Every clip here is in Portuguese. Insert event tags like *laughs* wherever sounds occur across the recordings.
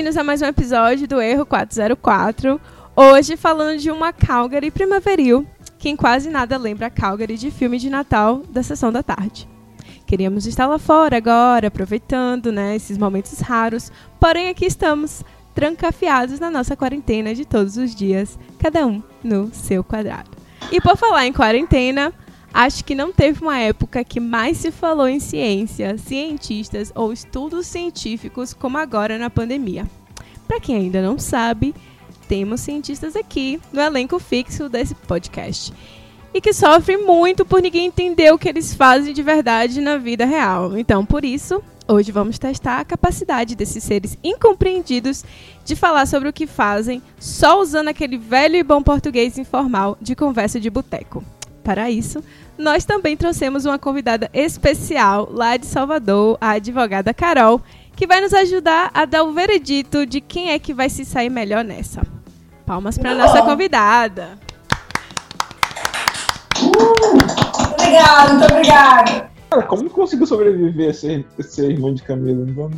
Bem-vindos a mais um episódio do Erro 404. Hoje falando de uma Calgary primaveril, que em quase nada lembra a Calgary de filme de Natal da sessão da tarde. Queríamos estar lá fora agora, aproveitando né, esses momentos raros, porém aqui estamos, trancafiados na nossa quarentena de todos os dias, cada um no seu quadrado. E por falar em quarentena, acho que não teve uma época que mais se falou em ciência, cientistas ou estudos científicos como agora na pandemia. Para quem ainda não sabe, temos cientistas aqui no elenco fixo desse podcast e que sofrem muito por ninguém entender o que eles fazem de verdade na vida real. Então, por isso, hoje vamos testar a capacidade desses seres incompreendidos de falar sobre o que fazem só usando aquele velho e bom português informal de conversa de boteco. Para isso, nós também trouxemos uma convidada especial lá de Salvador, a advogada Carol, que vai nos ajudar a dar o veredito de quem é que vai se sair melhor nessa. Palmas para nossa convidada. Uh, obrigada, muito obrigada. Cara, como conseguiu sobreviver a ser, ser irmã de Camila? Não,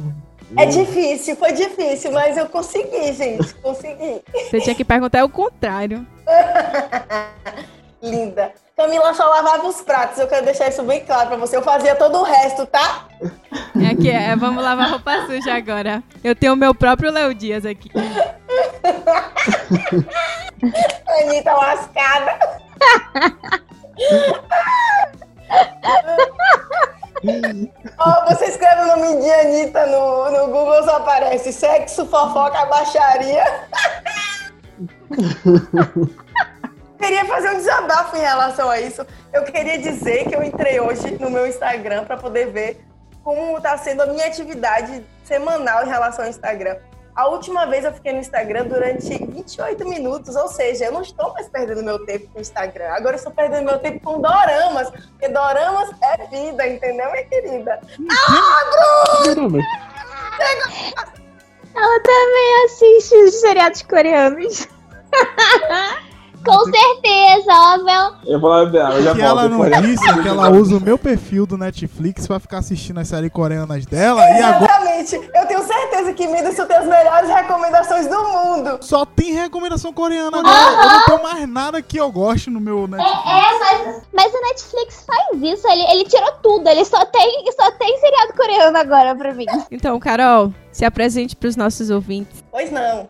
É difícil, foi difícil, mas eu consegui, gente, consegui. Você tinha que perguntar o contrário. *laughs* Linda. Camila só lavava os pratos, eu quero deixar isso bem claro pra você. Eu fazia todo o resto, tá? É aqui, é, vamos lavar roupa suja agora. Eu tenho o meu próprio Léo Dias aqui. *laughs* Anitta lascada. oh, você escreve o nome de Anitta no, no Google, só aparece sexo, fofoca, baixaria. *laughs* queria fazer um desabafo em relação a isso. Eu queria dizer que eu entrei hoje no meu Instagram para poder ver como está sendo a minha atividade semanal em relação ao Instagram. A última vez eu fiquei no Instagram durante 28 minutos, ou seja, eu não estou mais perdendo meu tempo com o Instagram. Agora eu estou perdendo meu tempo com doramas, porque doramas é vida, entendeu, minha querida? Ah, Bruno! Ela também assiste os seriados coreanos. *laughs* Com certeza, óbvio. Eu vou lá ver, eu já que ela não disse é que *laughs* ela usa o meu perfil do Netflix pra ficar assistindo as séries coreanas dela Exatamente. e agora. Eu tenho certeza que Midas tem as melhores recomendações do mundo. Só tem recomendação coreana agora. Eu não tenho mais nada que eu goste no meu Netflix. É, é mas, mas o Netflix faz isso. Ele, ele tirou tudo. Ele só tem, só tem seriado coreano agora pra mim. *laughs* Então, Carol, se apresente pros nossos ouvintes. Pois não.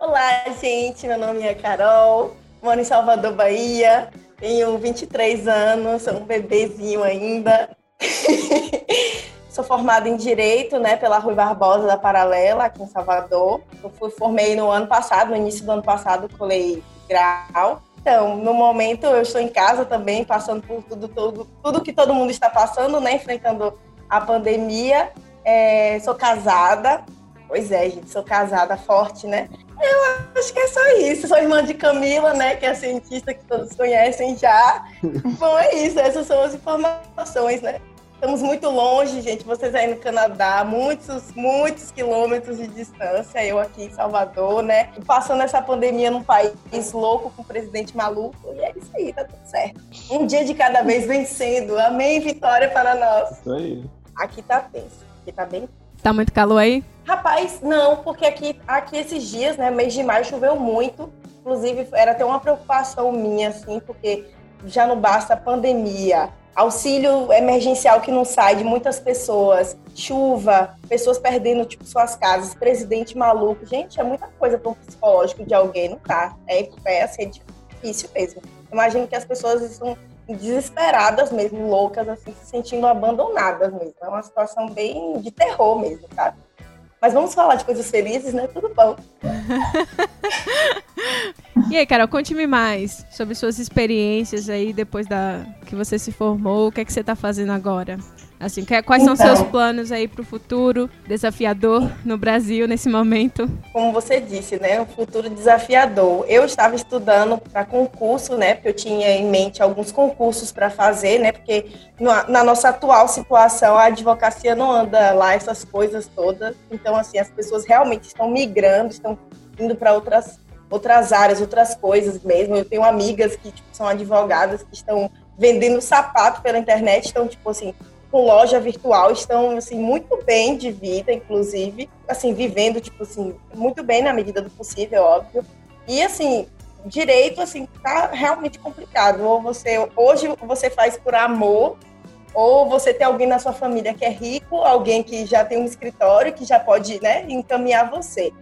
Olá, gente. Meu nome é Carol moro em Salvador, Bahia, tenho 23 anos, sou um bebezinho ainda. *laughs* sou formada em Direito, né, pela Rui Barbosa da Paralela, aqui em Salvador. Eu fui, formei no ano passado, no início do ano passado, colei grau. Então, no momento eu estou em casa também, passando por tudo, tudo, tudo que todo mundo está passando, né, enfrentando a pandemia. É, sou casada, pois é, gente, sou casada forte, né? Eu acho que é só isso. Sou irmã de Camila, né? Que é a cientista que todos conhecem já. *laughs* Bom, é isso. Essas são as informações, né? Estamos muito longe, gente. Vocês aí no Canadá, muitos, muitos quilômetros de distância. Eu aqui em Salvador, né? Passando essa pandemia num país louco, com um presidente maluco. E é isso aí, tá tudo certo. Um dia de cada vez vencendo. Amém, vitória para nós. Isso aí. Aqui tá tenso. Aqui tá bem Tá muito calor aí? Rapaz, não, porque aqui, aqui esses dias, né, mês de maio choveu muito. Inclusive, era até uma preocupação minha, assim, porque já não basta a pandemia, auxílio emergencial que não sai de muitas pessoas, chuva, pessoas perdendo, tipo, suas casas, presidente maluco. Gente, é muita coisa para o psicológico de alguém, não tá? É, é, assim, é difícil mesmo. Imagino que as pessoas estão desesperadas mesmo, loucas, assim, se sentindo abandonadas mesmo. É uma situação bem de terror mesmo, sabe? Mas vamos falar de coisas felizes, né? Tudo bom. *laughs* e aí, Carol, conte-me mais sobre suas experiências aí depois da que você se formou. O que é que você está fazendo agora? Assim, quais então, são seus planos aí para o futuro desafiador no Brasil nesse momento? Como você disse, né, um futuro desafiador. Eu estava estudando para concurso, né, porque eu tinha em mente alguns concursos para fazer, né, porque na nossa atual situação a advocacia não anda lá essas coisas todas. Então, assim, as pessoas realmente estão migrando, estão indo para outras outras áreas, outras coisas mesmo. Eu tenho amigas que tipo, são advogadas que estão vendendo sapato pela internet, então tipo assim com loja virtual estão assim muito bem de vida, inclusive, assim vivendo tipo assim muito bem na medida do possível, óbvio. E assim direito assim tá realmente complicado. Ou você hoje você faz por amor, ou você tem alguém na sua família que é rico, alguém que já tem um escritório que já pode né, encaminhar você.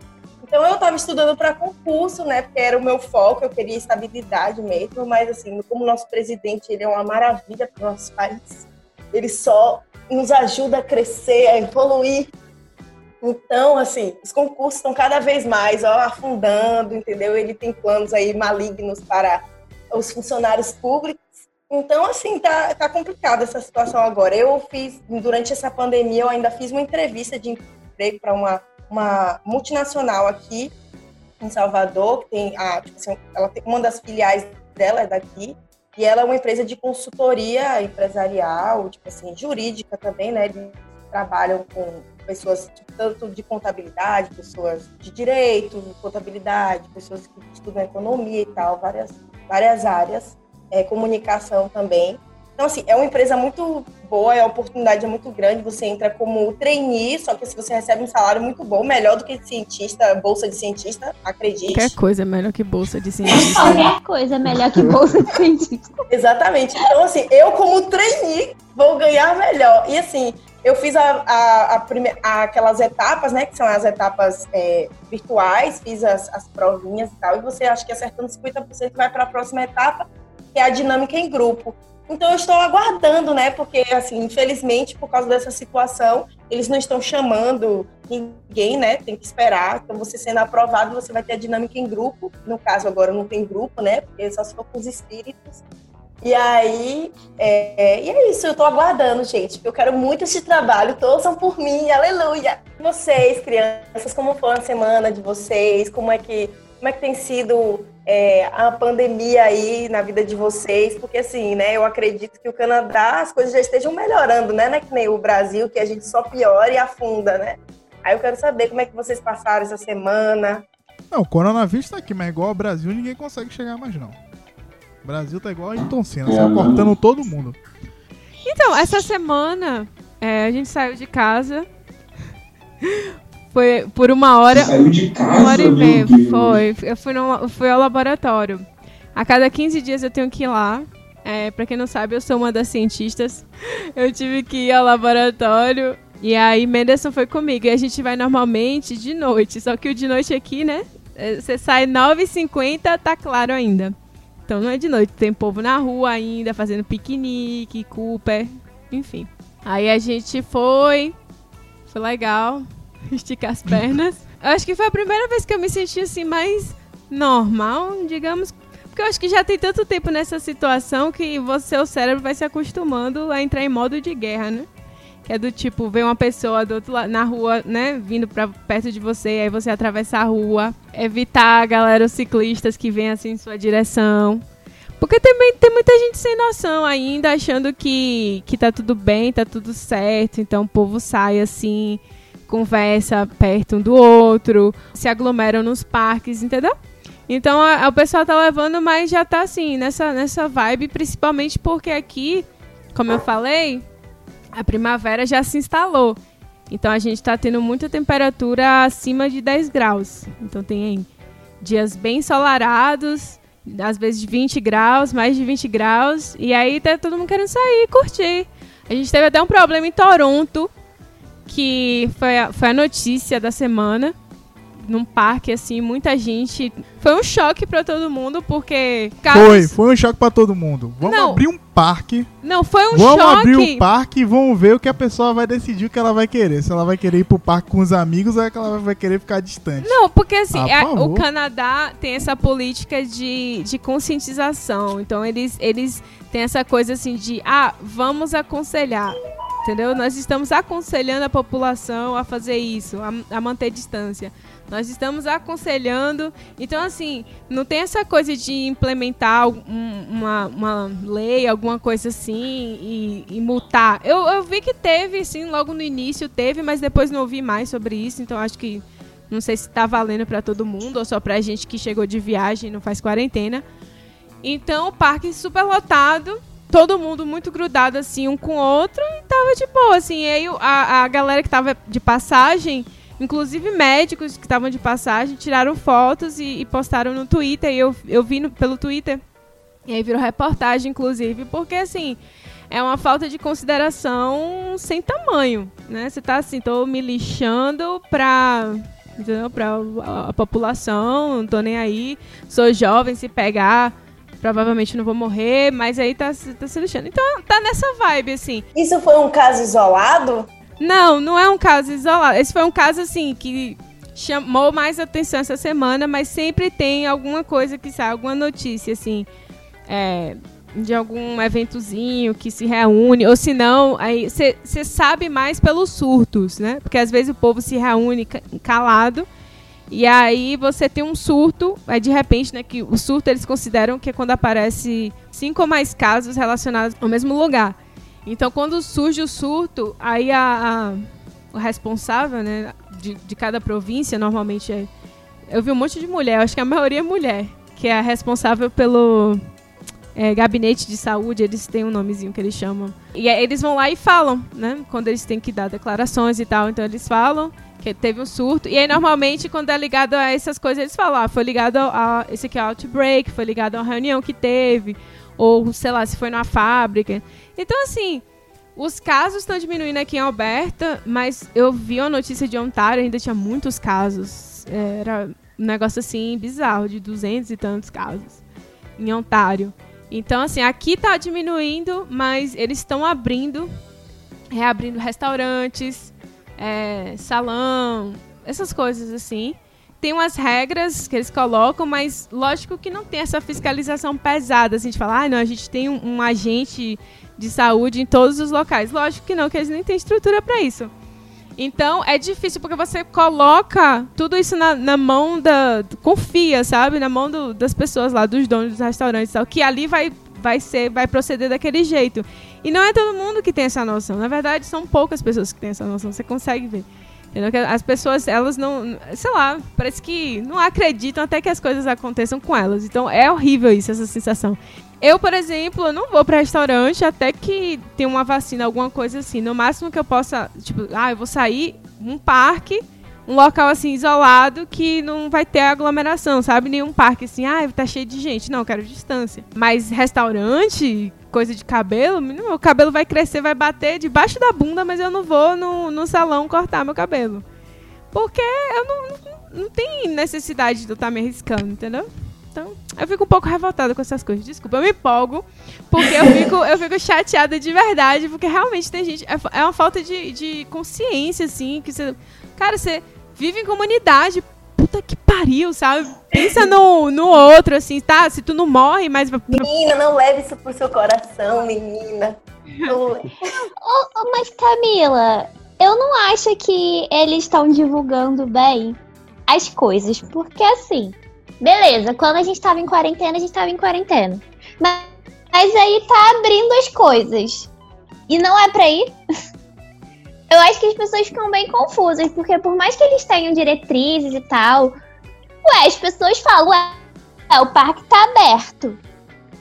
Então eu estava estudando para concurso, né? Porque era o meu foco, eu queria estabilidade mesmo, mas assim, como nosso presidente ele é uma maravilha para o nosso país, ele só nos ajuda a crescer, a evoluir. Então, assim, os concursos estão cada vez mais ó, afundando, entendeu? Ele tem planos aí malignos para os funcionários públicos. Então, assim, tá, tá complicada essa situação agora. Eu fiz, durante essa pandemia, eu ainda fiz uma entrevista de emprego para uma uma multinacional aqui em Salvador, que tem a, tipo assim, ela tem uma das filiais dela é daqui, e ela é uma empresa de consultoria empresarial, tipo assim, jurídica também, né? Eles trabalham com pessoas tipo, tanto de contabilidade, pessoas de direito, contabilidade, pessoas que estudam economia e tal, várias, várias áreas, é, comunicação também. Então, assim, é uma empresa muito boa, a oportunidade é muito grande. Você entra como trainee, só que se você recebe um salário muito bom, melhor do que cientista, bolsa de cientista, acredite. Qualquer coisa é melhor que bolsa de cientista. Qualquer coisa é melhor que bolsa de cientista. *laughs* Exatamente. Então, assim, eu como trainee vou ganhar melhor. E, assim, eu fiz a, a, a prime... aquelas etapas, né, que são as etapas é, virtuais, fiz as, as provinhas e tal, e você acha que acertando 50% vai para a próxima etapa, que é a dinâmica em grupo. Então eu estou aguardando, né? Porque assim, infelizmente, por causa dessa situação, eles não estão chamando ninguém, né? Tem que esperar. Então você sendo aprovado, você vai ter a dinâmica em grupo. No caso agora não tem grupo, né? Porque só se for com os espíritos. E aí, é, e é isso, eu tô aguardando, gente, eu quero muito esse trabalho, torçam por mim, aleluia! Vocês, crianças, como foi a semana de vocês? Como é que, como é que tem sido é, a pandemia aí na vida de vocês, porque assim, né, eu acredito que o Canadá as coisas já estejam melhorando, né, né, que nem o Brasil, que a gente só piora e afunda, né? Aí eu quero saber como é que vocês passaram essa semana. Não, o coronavírus tá aqui, mas igual ao Brasil ninguém consegue chegar mais não. O Brasil tá igual a Ayrton Senna, saiu cortando todo mundo. Então, essa semana é, a gente saiu de casa foi por uma hora. Saiu de casa, uma hora e meia. Foi. Eu fui, no, fui ao laboratório. A cada 15 dias eu tenho que ir lá. É, pra quem não sabe, eu sou uma das cientistas. *laughs* Eu tive que ir ao laboratório. E aí, Menderson foi comigo. E a gente vai normalmente de noite. Só que o de noite aqui, né? é, Você sai 9h50, tá claro ainda. Então não é de noite. Tem povo na rua ainda, fazendo piquenique, Cooper, enfim. Aí a gente foi. Foi legal. *laughs* Esticar as pernas. Eu acho que foi a primeira vez que eu me senti assim mais normal, digamos. Porque eu acho que já tem tanto tempo nessa situação que você, seu cérebro vai se acostumando a entrar em modo de guerra, né? Que é do tipo, ver uma pessoa do outro lado, na rua, né, vindo pra perto de você, aí você atravessa a rua, evitar a galera, os ciclistas que vêm assim em sua direção. Porque também tem muita gente sem noção ainda, achando que, que tá tudo bem, tá tudo certo, então o povo sai assim, conversa perto um do outro, se aglomeram nos parques, entendeu? Então a- o pessoal tá levando, mas já tá assim, nessa, nessa vibe, principalmente porque aqui, como eu falei, a primavera já se instalou. Então a gente tá tendo muita temperatura acima de 10 graus. Então tem dias bem ensolarados, às vezes 20 graus, mais de 20 graus, e aí tá todo mundo querendo sair, curtir. A gente teve até um problema em Toronto, que foi a, foi a notícia da semana. Num parque, assim, muita gente. Foi um choque pra todo mundo, porque. casos- Foi, foi um choque pra todo mundo. Vamos Não. abrir um parque, Não, foi um vamos choque. abrir um parque e vamos ver o que a pessoa vai decidir o que ela vai querer. Se ela vai querer ir pro parque com os amigos ou é que ela vai querer ficar distante. Não, porque assim, Ah, é- o. Canadá tem essa política de, de conscientização. Então eles, eles têm essa coisa assim de, ah, vamos aconselhar. Entendeu? Nós estamos aconselhando a população a fazer isso, a, a manter distância. Nós estamos aconselhando. Então, assim, não tem essa coisa de implementar um- uma, uma lei, alguma coisa assim, e, e multar. Eu, eu vi que teve, sim, logo no início teve, mas depois não ouvi mais sobre isso. Então, acho que não sei se tá valendo pra todo mundo ou só pra gente que chegou de viagem e não faz quarentena. Então, o parque super lotado. Todo mundo muito grudado assim um com o outro e tava de boa, assim. E aí a, a galera que tava de passagem, inclusive médicos que estavam de passagem, tiraram fotos e, e postaram no Twitter. E eu, eu vi no- pelo Twitter. E aí virou reportagem, inclusive, porque assim. É uma falta de consideração sem tamanho, né? Você tá assim, tô me lixando pra, entendeu? pra a, a população, não tô nem aí, sou jovem, se pegar, provavelmente não vou morrer, mas aí tá, se- tá se lixando. Então tá nessa vibe, assim. Isso foi um caso isolado? Não, não é um caso isolado. Esse foi um caso, assim, que chamou mais atenção essa semana, mas sempre tem alguma coisa que sai, alguma notícia, assim, é, de algum eventozinho que se reúne, ou se não, aí você sabe mais pelos surtos, né? Porque às vezes o povo se reúne ca- calado e aí você tem um surto, aí de repente, né, que o surto eles consideram que é quando aparece cinco ou mais casos relacionados ao mesmo lugar. Então, quando surge o surto, aí a, a- o responsável, né, de, de cada província, normalmente é. Eu vi um monte de mulher, acho que a maioria é mulher, que é a responsável pelo é, gabinete de saúde, eles têm um nomezinho que eles chamam. E aí eles vão lá e falam, né, quando eles têm que dar declarações e tal, então eles falam que teve um surto. E aí, normalmente, quando é ligado a essas coisas, eles falam, ah, foi ligado a, esse aqui é outbreak, foi ligado a uma reunião que teve, ou, sei lá, se foi numa fábrica. Então, assim, os casos estão diminuindo aqui em Alberta, mas eu vi uma notícia de Ontário, ainda tinha muitos casos. Era um negócio, assim, bizarro, de 200 e tantos casos em Ontário. Então, assim, aqui tá diminuindo, mas eles estão abrindo, reabrindo restaurantes, é, salão, essas coisas assim. Tem umas regras que eles colocam, mas lógico que não tem essa fiscalização pesada, assim, de falar, ah, não, a gente tem um, um agente de saúde em todos os locais. Lógico que não, que eles nem têm estrutura para isso. Então é difícil porque você coloca tudo isso na, na mão da. confia, sabe? Na mão do- das pessoas lá, dos donos dos restaurantes e tal, que ali vai, vai ser, vai proceder daquele jeito. E não é todo mundo que tem essa noção. Na verdade, são poucas pessoas que têm essa noção. Você consegue ver. Entendeu? As pessoas, elas não. Sei lá, parece que não acreditam até que as coisas aconteçam com elas. Então é horrível isso, essa sensação. Eu, por exemplo, não vou pra restaurante até que tenha uma vacina, alguma coisa assim. No máximo que eu possa, tipo, ah, eu vou sair um parque, um local assim isolado que não vai ter aglomeração, sabe? Nenhum parque assim, ah, tá cheio de gente. Não, eu quero distância. Mas restaurante, coisa de cabelo, meu cabelo vai crescer, vai bater debaixo da bunda, mas eu não vou no, no salão cortar meu cabelo. Porque eu não, não, não tem necessidade de eu estar me arriscando, entendeu? Então, eu fico um pouco revoltada com essas coisas. Desculpa, eu me empolgo, porque eu fico, eu fico chateada de verdade, porque realmente tem gente. É, é uma falta de, de consciência, assim, que você. Cara, você vive em comunidade. Puta que pariu, sabe? Pensa no, no outro, assim, tá? Se tu não morre, mas. Menina, não leve isso pro seu coração, menina. *laughs* Ô, ô, mas Camila, eu não acho que eles estão divulgando bem as coisas. Porque assim, beleza, quando a gente tava em quarentena, a gente tava em quarentena. Mas, mas aí tá abrindo as coisas. E não é pra ir. *laughs* Eu acho que as pessoas ficam bem confusas, porque por mais que eles tenham diretrizes e tal, ué, as pessoas falam, ué, é, o parque tá aberto.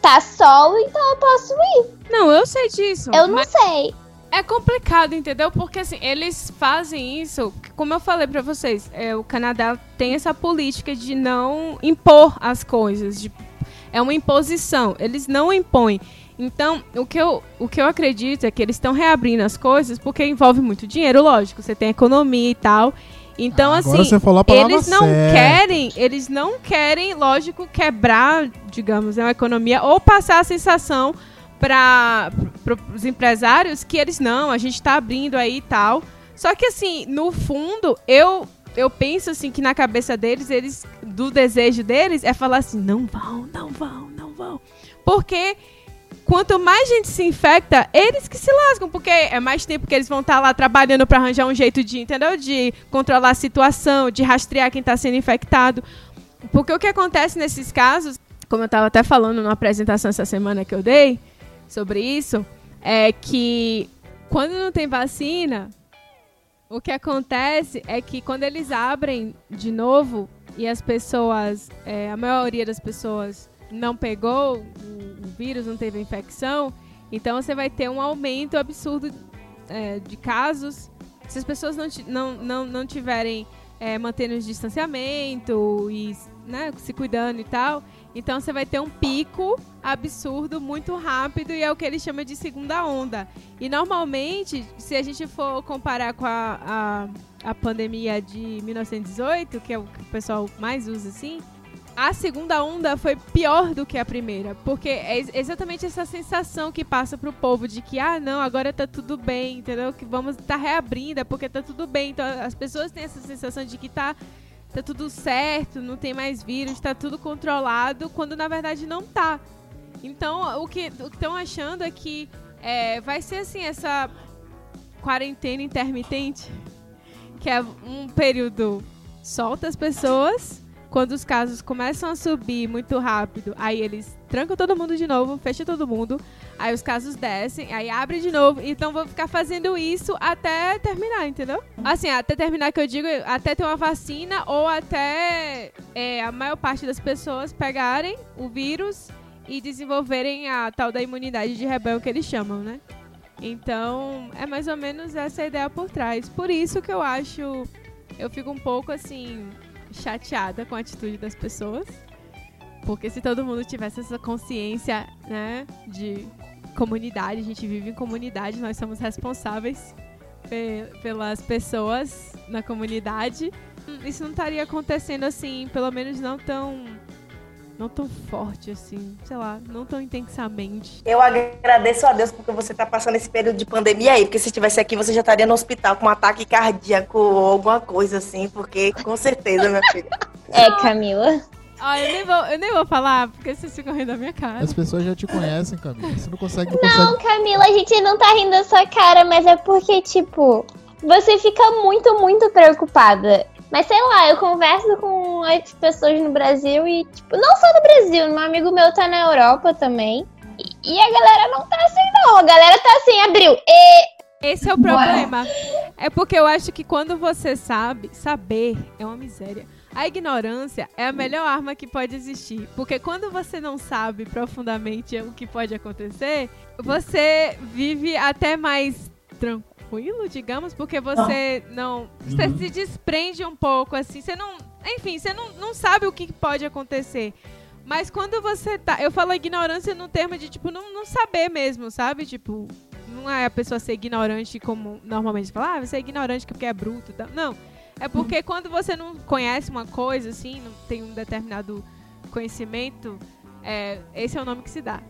Tá sol, então eu posso ir. Não, eu sei disso. Eu não sei. É complicado, entendeu? Porque assim, eles fazem isso, como eu falei pra vocês, é, o Canadá tem essa política de não impor as coisas. de- é uma imposição. Eles não impõem. Então, o que eu, o que eu acredito é que eles estão reabrindo as coisas porque envolve muito dinheiro, lógico. Você tem economia e tal. Então, Agora assim, eles não certa. querem, eles não querem, lógico, quebrar, digamos, né, a economia ou passar a sensação para os empresários que eles não, a gente está abrindo aí e tal. Só que assim, no fundo, eu eu penso assim que na cabeça deles, eles do desejo deles é falar assim, não vão, não vão, não vão. Porque quanto mais gente se infecta, eles que se lascam, porque é mais tempo que eles vão estar lá trabalhando para arranjar um jeito de, entendeu? De controlar a situação, de rastrear quem está sendo infectado. Porque o que acontece nesses casos, como eu estava até falando numa apresentação essa semana que eu dei sobre isso, é que quando não tem vacina, o que acontece é que quando eles abrem de novo e as pessoas, é, a maioria das pessoas não pegou o, vírus, não teve infecção, Então você vai ter um aumento absurdo é, de casos. Se as pessoas não, não, não, não tiverem é, mantendo o distanciamento e né, se cuidando e tal, então você vai ter um pico absurdo muito rápido e é o que ele chama de segunda onda. E normalmente, se a gente for comparar com a, a, a pandemia de 1918, que é o que o pessoal mais usa assim, a segunda onda foi pior do que a primeira, porque é ex- exatamente essa sensação que passa pro povo de que, ah, não, agora tá tudo bem, entendeu? Que vamos tá reabrindo, é porque tá tudo bem. Então as pessoas têm essa sensação de que tá, tá tudo certo, não tem mais vírus, tá tudo controlado, quando na verdade não tá. Então o que o que estão achando é que é, vai ser assim, essa quarentena intermitente, que é um período solta as pessoas quando os casos começam a subir muito rápido, aí eles trancam todo mundo de novo, fecham todo mundo, aí os casos descem, aí abre de novo. Então vou ficar fazendo isso até terminar, entendeu? Assim, até terminar que eu digo, até ter uma vacina ou até é, a maior parte das pessoas pegarem o vírus e desenvolverem a tal da imunidade de rebanho que eles chamam, né? Então, é mais ou menos essa ideia por trás. Por isso que eu acho. Eu fico um pouco assim. Chateada com a atitude das pessoas. Porque se todo mundo tivesse essa consciência, né? De comunidade, a gente vive em comunidade, nós somos responsáveis pe- pelas pessoas na comunidade. hum, Isso não estaria acontecendo assim, pelo menos não tão. Não tão forte assim, sei lá, não tão intensamente. Eu agradeço a Deus porque você tá passando esse período de pandemia aí, porque se estivesse aqui você já estaria no hospital com um ataque cardíaco ou alguma coisa assim, porque com certeza, minha filha. *laughs* É, Camila. Ó, eu nem vou, eu nem vou falar, porque vocês ficam rindo da minha cara. As pessoas já te conhecem, Camila. Você não consegue, não Não, consegue. Camila, a gente não tá rindo da sua cara, mas é porque, tipo, você fica muito, muito preocupada. Mas sei lá, eu converso com as pessoas no Brasil e, tipo, não só no Brasil, um amigo meu tá na Europa também. E, e a galera não tá assim, não. A galera tá assim, abriu. E Esse é o problema. É porque eu acho que quando você sabe, saber é uma miséria. A ignorância é a melhor arma que pode existir. Porque quando você não sabe profundamente o que pode acontecer, você vive até mais tranquilo, digamos, porque você não. Você se desprende um pouco, assim. Você não. Enfim, você não, não sabe o que pode acontecer. Mas quando você tá. Eu falo ignorância no termo de, tipo, não, não saber mesmo, sabe? Tipo, não é a pessoa ser ignorante como normalmente fala, ah, você é ignorante porque é bruto. tal. Não. É porque quando você não conhece uma coisa, assim, não tem um determinado conhecimento, é, esse é o nome que se dá.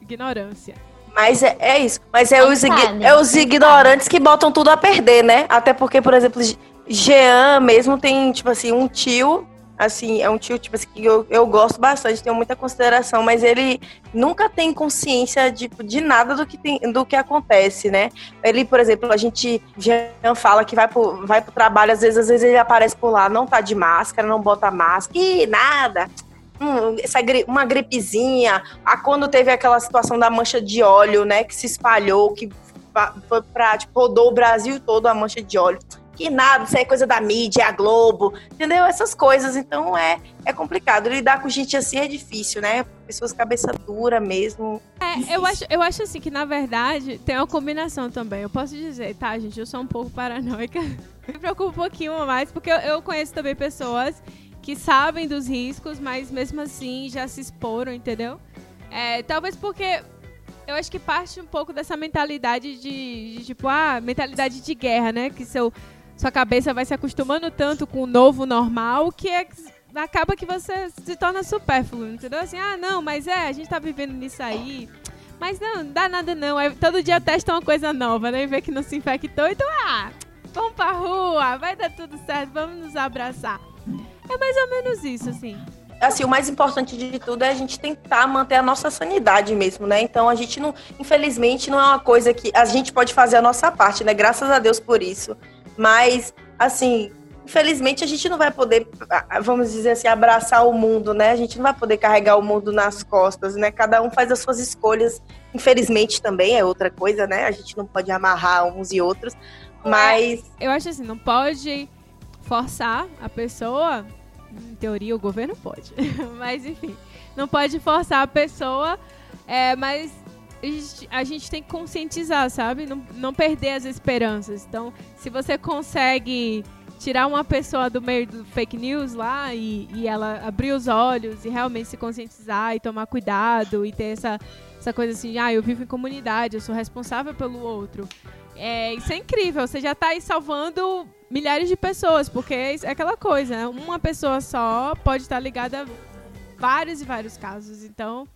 Ignorância. Mas é, é isso. Mas é os, sabe, é os ignorantes que botam tudo a perder, né? Até porque, por exemplo, Jean mesmo tem, tipo assim, um tio. Assim, é um tio, tipo assim, que eu, eu gosto bastante, tenho muita consideração, mas ele nunca tem consciência de, de nada do que, tem, do que acontece, né? Ele, por exemplo, a gente, Jean fala que vai pro, vai pro trabalho, às vezes, às vezes ele aparece por lá, não tá de máscara, não bota máscara, e nada. Hum, gri- uma gripezinha, a quando teve aquela situação da mancha de óleo, né, que se espalhou, que foi pra, tipo, rodou o Brasil todo a mancha de óleo. Que nada, isso aí é coisa da mídia, é a Globo, entendeu? Essas coisas. Então é, é complicado. Lidar com gente assim é difícil, né? Pessoas cabeça dura mesmo. É, eu acho, eu acho assim que, na verdade, tem uma combinação também. Eu posso dizer, tá, gente, eu sou um pouco paranoica. *laughs* Me preocupo um pouquinho mais, porque eu, eu conheço também pessoas que sabem dos riscos, mas mesmo assim já se exporam, entendeu? É, talvez porque eu acho que parte um pouco dessa mentalidade de, de, tipo, ah, mentalidade de guerra, né? Que seu, sua cabeça vai se acostumando tanto com o novo normal que é, acaba que você se torna supérfluo, entendeu? Assim, ah, não, mas é, a gente tá vivendo nisso aí. Mas não, não dá nada não. Aí, todo dia testa uma coisa nova, né? E vê que não se infectou. Então, ah, vamos pra rua, vai dar tudo certo, vamos nos abraçar. É mais ou menos isso, assim. Assim, o mais importante de tudo é a gente tentar manter a nossa sanidade mesmo, né? Então a gente não, infelizmente, não é uma coisa que a gente pode fazer a nossa parte, né? Graças a Deus por isso. Mas, assim, infelizmente a gente não vai poder, vamos dizer assim, abraçar o mundo, né? A gente não vai poder carregar o mundo nas costas, né? Cada um faz as suas escolhas. Infelizmente também é outra coisa, né? A gente não pode amarrar uns e outros. Mas Eu acho assim, não pode forçar a pessoa. Em teoria, o governo pode. *laughs* mas, enfim. Não pode forçar a pessoa. É, mas a gente, tem que conscientizar, sabe? Não, não perder as esperanças. Então, se você consegue tirar uma pessoa do meio do fake news lá e, e ela abrir os olhos e realmente se conscientizar e tomar cuidado e ter essa, essa coisa assim, ah, eu vivo em comunidade, eu sou responsável pelo outro. É, isso é incrível, você já está aí salvando milhares de pessoas, porque é aquela coisa, né? Uma pessoa só pode estar ligada a vários e vários casos. Então,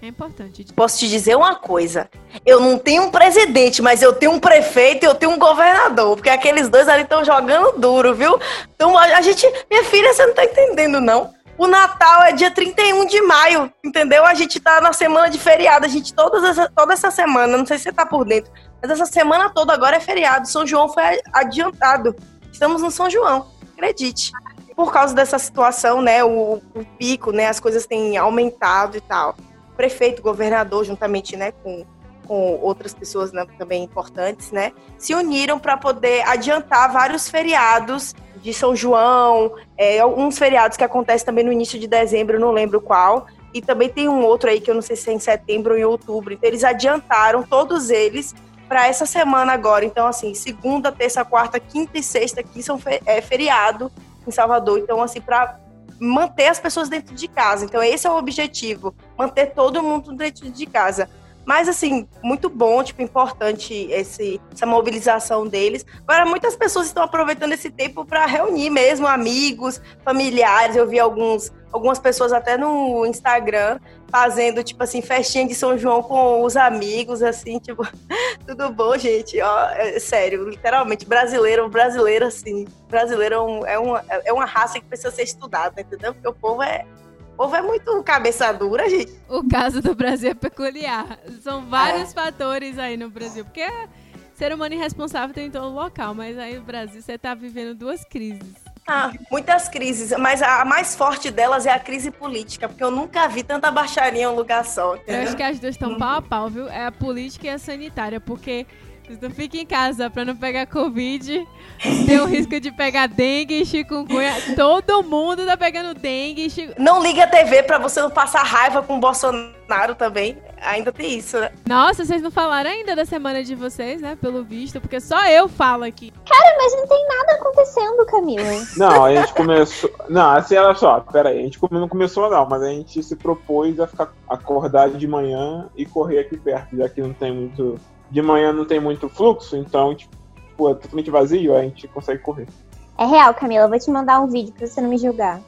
é importante. Posso te dizer uma coisa? Eu não tenho um presidente, mas eu tenho um prefeito e eu tenho um governador. Porque aqueles dois ali estão jogando duro, viu? Então a gente. Minha filha, você não tá entendendo, não. O Natal é dia 31 de maio, entendeu? A gente tá na semana de feriado. A gente, todas essa, toda essa semana, não sei se você tá por dentro, mas essa semana toda agora é feriado. São João foi adiantado. Estamos no São João, acredite. Por causa dessa situação, né? O, o pico, né? As coisas têm aumentado e tal prefeito, governador, juntamente né, com, com outras pessoas né, também importantes, né, se uniram para poder adiantar vários feriados de São João, é, alguns feriados que acontecem também no início de dezembro, não lembro qual, e também tem um outro aí que eu não sei se é em setembro ou em outubro. Então eles adiantaram todos eles para essa semana agora. Então assim, segunda, terça, quarta, quinta e sexta aqui são é, feriado em Salvador. Então assim, para manter as pessoas dentro de casa. Então, esse é o objetivo, manter todo mundo dentro de casa. Mas, assim, muito bom, tipo, importante esse, essa mobilização deles. Agora, muitas pessoas estão aproveitando esse tempo para reunir mesmo amigos, familiares. Eu vi alguns, algumas pessoas até no Instagram fazendo, tipo assim, festinha de São João com os amigos, assim, tipo, *laughs* tudo bom, gente? Ó, é, sério, literalmente, brasileiro, brasileiro, assim, brasileiro é, um, é, é uma raça que precisa ser estudada, entendeu? Porque o povo é povo é muito cabeça dura, gente. O caso do Brasil é peculiar. São vários é. fatores aí no Brasil. Porque ser humano irresponsável tem em todo local, mas aí no Brasil você tá vivendo duas crises. Ah, muitas crises, mas a mais forte delas é a crise política, porque eu nunca vi tanta baixaria em um lugar só. Entendeu? Eu acho que as duas estão pau a pau, viu? É a política e a sanitária, porque não fica em casa pra não pegar Covid. Tem o *laughs* risco de pegar dengue, chikungunya. Todo mundo tá pegando dengue. Chico... Não liga a TV pra você não passar raiva com o Bolsonaro também. Ainda tem isso, né? Nossa, vocês não falaram ainda da semana de vocês, né? Pelo visto, porque só eu falo aqui. Cara, mas não tem nada acontecendo, Camila. Não, a gente começou. Não, assim, olha só, pera aí. A gente não começou não, mas a gente se propôs a ficar acordado de manhã e correr aqui perto, já que não tem muito de manhã não tem muito fluxo, então, tipo, é totalmente vazio, a gente consegue correr. É real, Camila, eu vou te mandar um vídeo pra você não me julgar.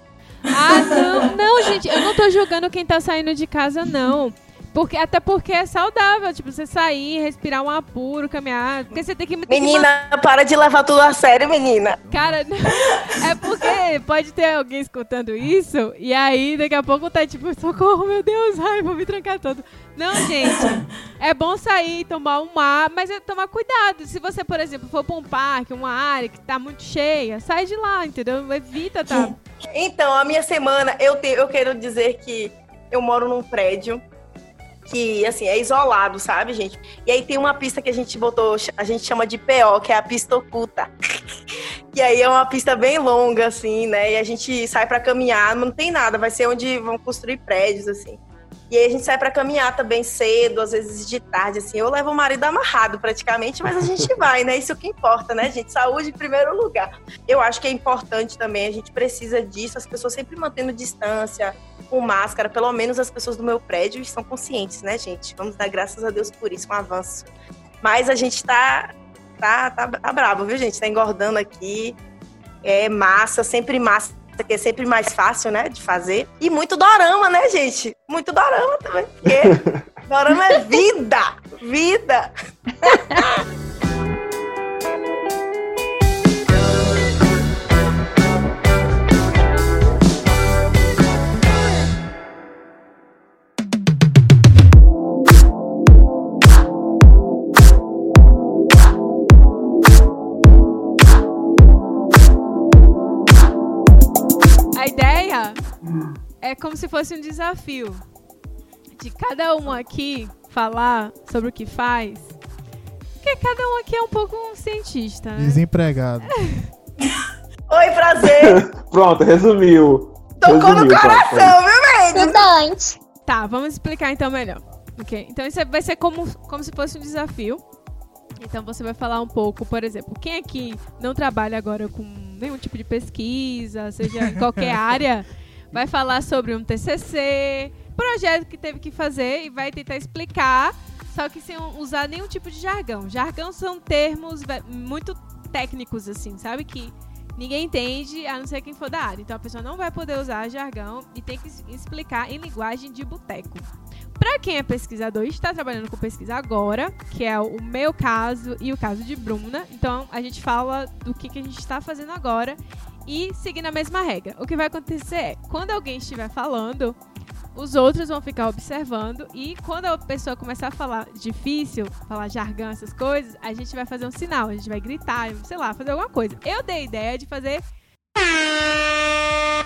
Ah, não, não, gente, eu não tô julgando quem tá saindo de casa, não. Porque, até porque é saudável, tipo, você sair, respirar um apuro, caminhar. Porque você tem que. Tem menina, que... para de levar tudo a sério, menina. Cara, *laughs* é porque pode ter alguém escutando isso, e aí daqui a pouco tá tipo, socorro, meu Deus, ai, vou me trancar todo. Não, gente. *laughs* É bom sair, tomar um ar, mas é tomar cuidado. Se você, por exemplo, for pra um parque, uma área que tá muito cheia, sai de lá, entendeu? Evita, tá? Então, a minha semana, eu, te, eu quero dizer que eu moro num prédio que, assim, é isolado, sabe, gente? E aí tem uma pista que a gente botou, a gente chama de PO, que é a pista oculta. *laughs* e aí é uma pista bem longa, assim, né? E a gente sai para caminhar, não tem nada, vai ser onde vão construir prédios, assim. E aí a gente sai para caminhar também cedo, às vezes de tarde, assim. Eu levo o marido amarrado praticamente, mas a gente *laughs* vai, né? Isso que importa, né, gente? Saúde em primeiro lugar. Eu acho que é importante também, a gente precisa disso, as pessoas sempre mantendo distância, com máscara, pelo menos as pessoas do meu prédio estão conscientes, né, gente? Vamos dar graças a Deus por isso, um avanço. Mas a gente tá, tá, tá, tá bravo, viu, gente? Tá engordando aqui. É massa, sempre massa que é sempre mais fácil, né, de fazer. E muito dorama, né, gente? Muito dorama também. Porque *laughs* dorama é vida! Vida! *laughs* é como se fosse um desafio de cada um aqui falar sobre o que faz. Porque cada um aqui é um pouco um cientista, né? Desempregado. *laughs* Oi, prazer. *laughs* Pronto, resumiu. Tocou resumiu, no coração, viu, velho? Estudante. Tá, vamos explicar então melhor. Ok? Então isso vai ser como, como se fosse um desafio. Então você vai falar um pouco, por exemplo, quem aqui não trabalha agora com nenhum tipo de pesquisa, seja em qualquer *laughs* área, vai falar sobre um TCC, projeto que teve que fazer e vai tentar explicar, só que sem usar nenhum tipo de jargão. Jargão são termos muito técnicos, assim, sabe? Que ninguém entende, a não ser quem for da área. Então a pessoa não vai poder usar jargão e tem que explicar em linguagem de boteco. Para quem é pesquisador e está trabalhando com pesquisa agora, que é o meu caso e o caso de Bruna, então a gente fala do que, que a gente está fazendo agora e seguindo a mesma regra. O que vai acontecer é, quando alguém estiver falando, os outros vão ficar observando e quando a pessoa começar a falar difícil, falar jargão, essas coisas, a gente vai fazer um sinal, a gente vai gritar, sei lá, fazer alguma coisa. Eu dei a ideia de fazer.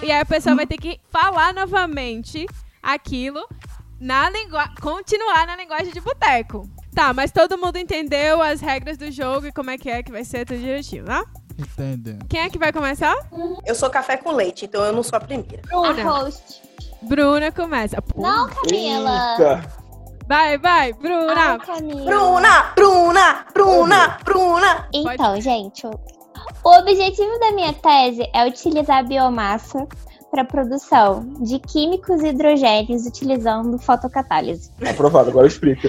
E aí a pessoa vai ter que falar novamente aquilo na linguagem. continuar na linguagem de boteco. Tá, mas todo mundo entendeu as regras do jogo e como é que é que vai ser tudo direitinho, tá? Entendendo. Quem é que vai começar? Eu sou café com leite, então eu não sou a primeira. Bruna. A host. Bruna começa. Pô, Não, Camila. Eita. Vai, vai, Bruna. Ah, Camila. Bruna, Bruna, Bruna, Bruna. Então, gente, o o objetivo da minha tese é utilizar a biomassa para produção de químicos hidrogênios utilizando fotocatálise. Aprovado, agora explica.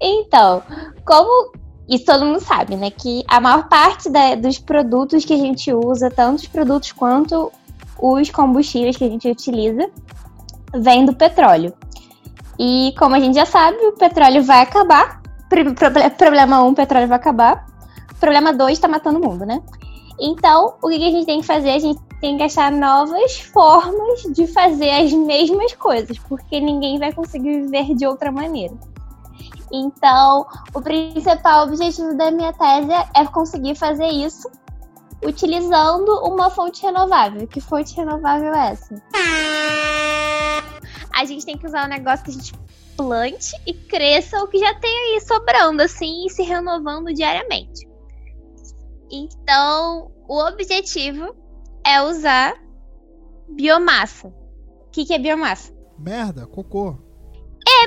Então, como isso todo mundo sabe, né? Que a maior parte da- dos produtos que a gente usa, tanto os produtos quanto os combustíveis que a gente utiliza, vem do petróleo. E como a gente já sabe, o petróleo vai acabar. Problema 1, um, petróleo vai acabar. Problema 2, tá matando o mundo, né? Então, o que a gente tem que fazer? A gente tem que achar novas formas de fazer as mesmas coisas, porque ninguém vai conseguir viver de outra maneira. Então, o principal objetivo da minha tese é conseguir fazer isso utilizando uma fonte renovável. Que fonte renovável é essa? A gente tem que usar um negócio que a gente plante e cresça o que já tem aí sobrando, assim, e se renovando diariamente. Então, o objetivo é usar biomassa. O que, que é biomassa? Merda, cocô.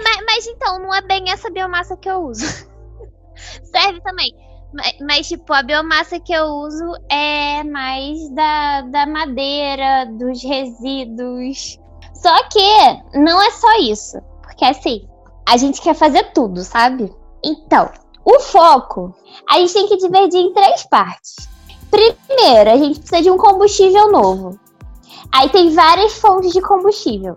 Mas, mas então, não é bem essa biomassa que eu uso. *laughs* Serve também. Mas, mas, tipo, a biomassa que eu uso é mais da, da madeira, dos resíduos. Só que não é só isso. Porque assim, a gente quer fazer tudo, sabe? Então, o foco, a gente tem que dividir em três partes. Primeiro, a gente precisa de um combustível novo. Aí tem várias fontes de combustível.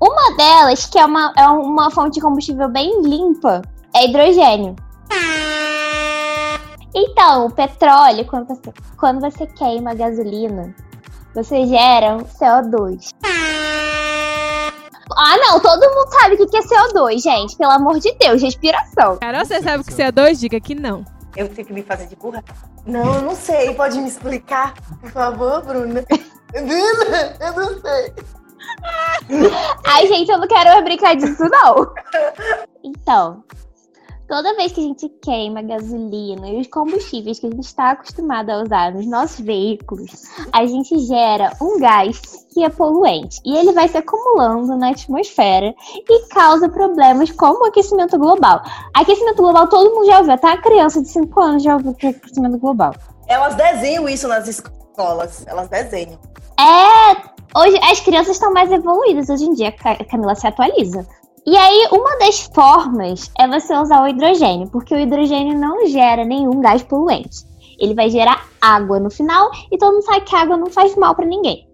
Uma delas, que é uma, é uma fonte de combustível bem limpa, é hidrogênio. Então, o petróleo, quando você, quando você queima gasolina, você gera um CO2. Ah, não, todo mundo sabe o que é CO2, gente. Pelo amor de Deus, respiração. Carol, você sabe o que você é dois? Diga que não. Eu tenho que me fazer de burra? Não, eu não sei. Pode me explicar, por favor, Bruna? *laughs* Bruna, eu não sei. Ai, gente, eu não quero brincar disso, não. Então, toda vez que a gente queima gasolina e os combustíveis que a gente está acostumado a usar nos nossos veículos, a gente gera um gás que é poluente. E ele vai se acumulando na atmosfera e causa problemas como o aquecimento global. Aquecimento global todo mundo já ouviu, tá? A criança de 5 anos já ouviu que é aquecimento global. Elas desenham isso nas escolas. Elas desenham. É, hoje as crianças estão mais evoluídas hoje em dia, Ca- Camila se atualiza. E aí, uma das formas é você usar o hidrogênio, porque o hidrogênio não gera nenhum gás poluente. Ele vai gerar água no final, e todo mundo sabe que a água não faz mal para ninguém.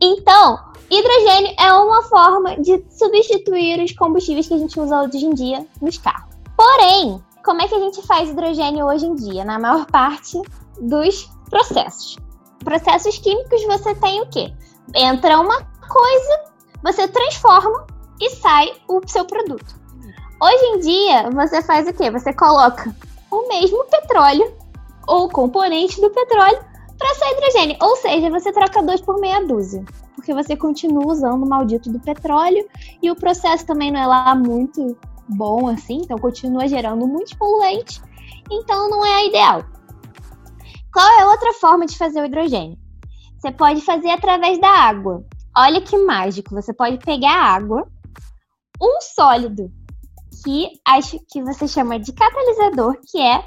Então, hidrogênio é uma forma de substituir os combustíveis que a gente usa hoje em dia nos carros. Porém, como é que a gente faz hidrogênio hoje em dia? Na maior parte dos processos. Processos químicos você tem o quê? Entra uma coisa, você transforma e sai o seu produto. Hoje em dia, você faz o quê? Você coloca o mesmo petróleo ou componente do petróleo para sair hidrogênio. Ou seja, você troca dois por meia dúzia. Porque você continua usando o maldito do petróleo e o processo também não é lá muito bom assim, então continua gerando muitos poluentes. Então não é ideal. Qual é outra forma de fazer o hidrogênio? Você pode fazer através da água. Olha que mágico! Você pode pegar água, um sólido que acho que você chama de catalisador, que é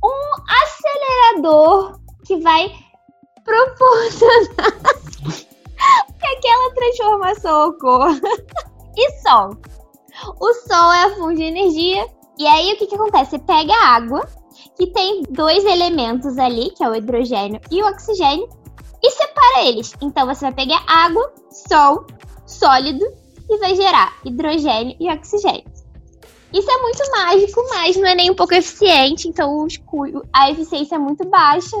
um acelerador que vai proporcionar *laughs* que aquela transformação ocorra. *laughs* E sol. O sol é a fonte de energia. E aí o que, que acontece? Você pega a água, que tem dois elementos ali, que é o hidrogênio e o oxigênio, e separa eles. Então você vai pegar água, sol, sólido e vai gerar hidrogênio e oxigênio. Isso é muito mágico, mas não é nem um pouco eficiente, então os a eficiência é muito baixa,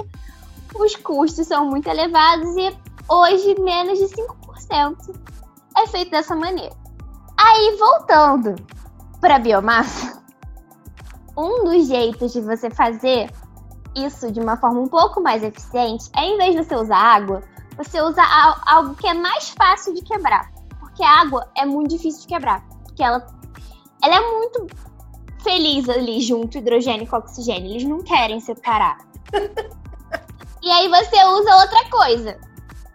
os custos são muito elevados e hoje menos de 5% é feito dessa maneira. Aí, voltando para a biomassa, um dos jeitos de você fazer isso de uma forma um pouco mais eficiente é, em vez de você usar água, você usa algo que é mais fácil de quebrar. Porque a água é muito difícil de quebrar. Porque ela, ela é muito feliz ali junto, hidrogênio com oxigênio. Eles não querem separar. e aí você usa outra coisa.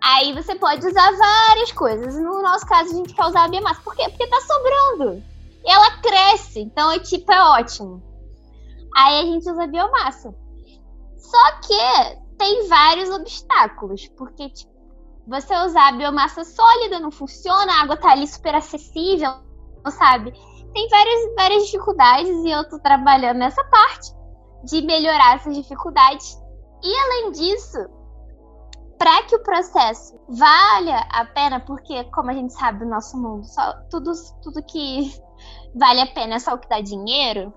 Aí você pode usar várias coisas. No nosso caso, a gente quer usar a biomassa. Por quê? Porque tá sobrando. E ela cresce. Então, é tipo, é ótimo. Aí a gente usa a biomassa. Só que tem vários obstáculos. Porque, tipo, você usar a biomassa sólida não funciona, a água tá ali super acessível, sabe? Tem várias, várias dificuldades e eu tô trabalhando nessa parte de melhorar essas dificuldades. E além disso, para que o processo valha a pena, porque como a gente sabe do nosso mundo, só, tudo, tudo que vale a pena é só o que dá dinheiro.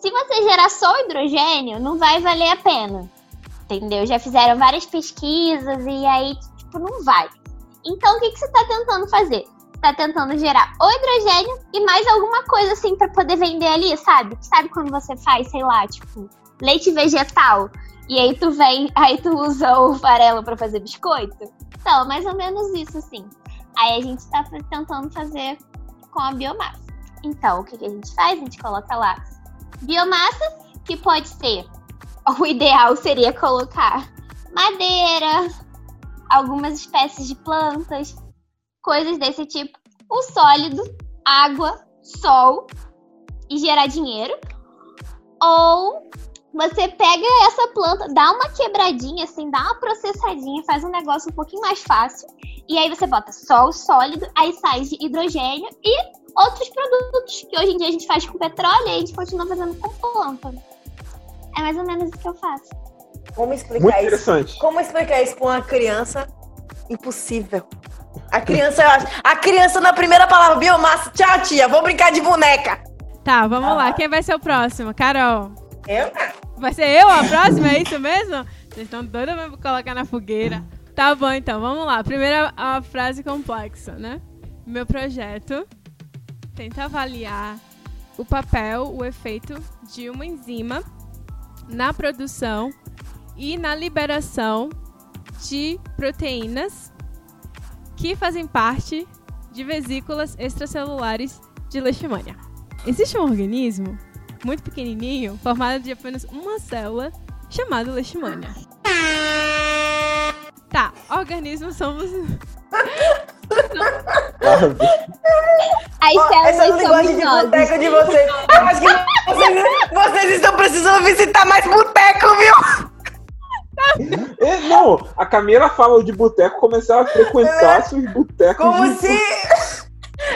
Se você gerar só hidrogênio, não vai valer a pena. Entendeu? Já fizeram várias pesquisas e aí, tipo, não vai. Então, o que, que você está tentando fazer? Tá tentando gerar o hidrogênio e mais alguma coisa assim para poder vender ali, sabe? Sabe quando você faz, sei lá, tipo, leite vegetal e aí tu vem, *laughs* aí tu usa o farelo para fazer biscoito. Então, mais ou menos isso, assim. Aí a gente tá tentando fazer com a biomassa. Então, o que, que a gente faz? A gente coloca lá biomassa, que pode ser. *laughs* O ideal seria colocar madeira, algumas espécies de plantas, coisas desse tipo. O sólido, água, sol e gerar dinheiro. Ou você pega essa planta, dá uma quebradinha, assim, dá uma processadinha, faz um negócio um pouquinho mais fácil. E aí você bota sol sólido, aí sai de hidrogênio e outros produtos que hoje em dia a gente faz com petróleo e a gente continua fazendo com planta. É mais ou menos isso que eu faço. Como explicar Muito isso? interessante. Como explicar isso pra uma criança? Impossível. A criança, eu acho. A criança na primeira palavra, biomassa, tchau, tia, vou brincar de boneca. Tá, vamos lá. Quem vai ser o próximo? Carol. Eu? Vai ser eu a próxima? É isso mesmo? Vocês estão doidos pra colocar na fogueira. Tá bom, então, vamos lá. Primeira a frase complexa, né? Meu projeto tenta avaliar o papel, o efeito de uma enzima na produção e na liberação de proteínas que fazem parte de vesículas extracelulares de leishmania. Existe um organismo muito pequenininho, formado de apenas uma célula, chamado leishmania. Tá, organismos somos *laughs* As Ó, essa células linguagem de boteco de vocês. Eu acho que vocês, vocês estão precisando visitar mais boteco, viu? E, não, a Camila fala de boteco, começar a frequentar seus botecos. Como de- se.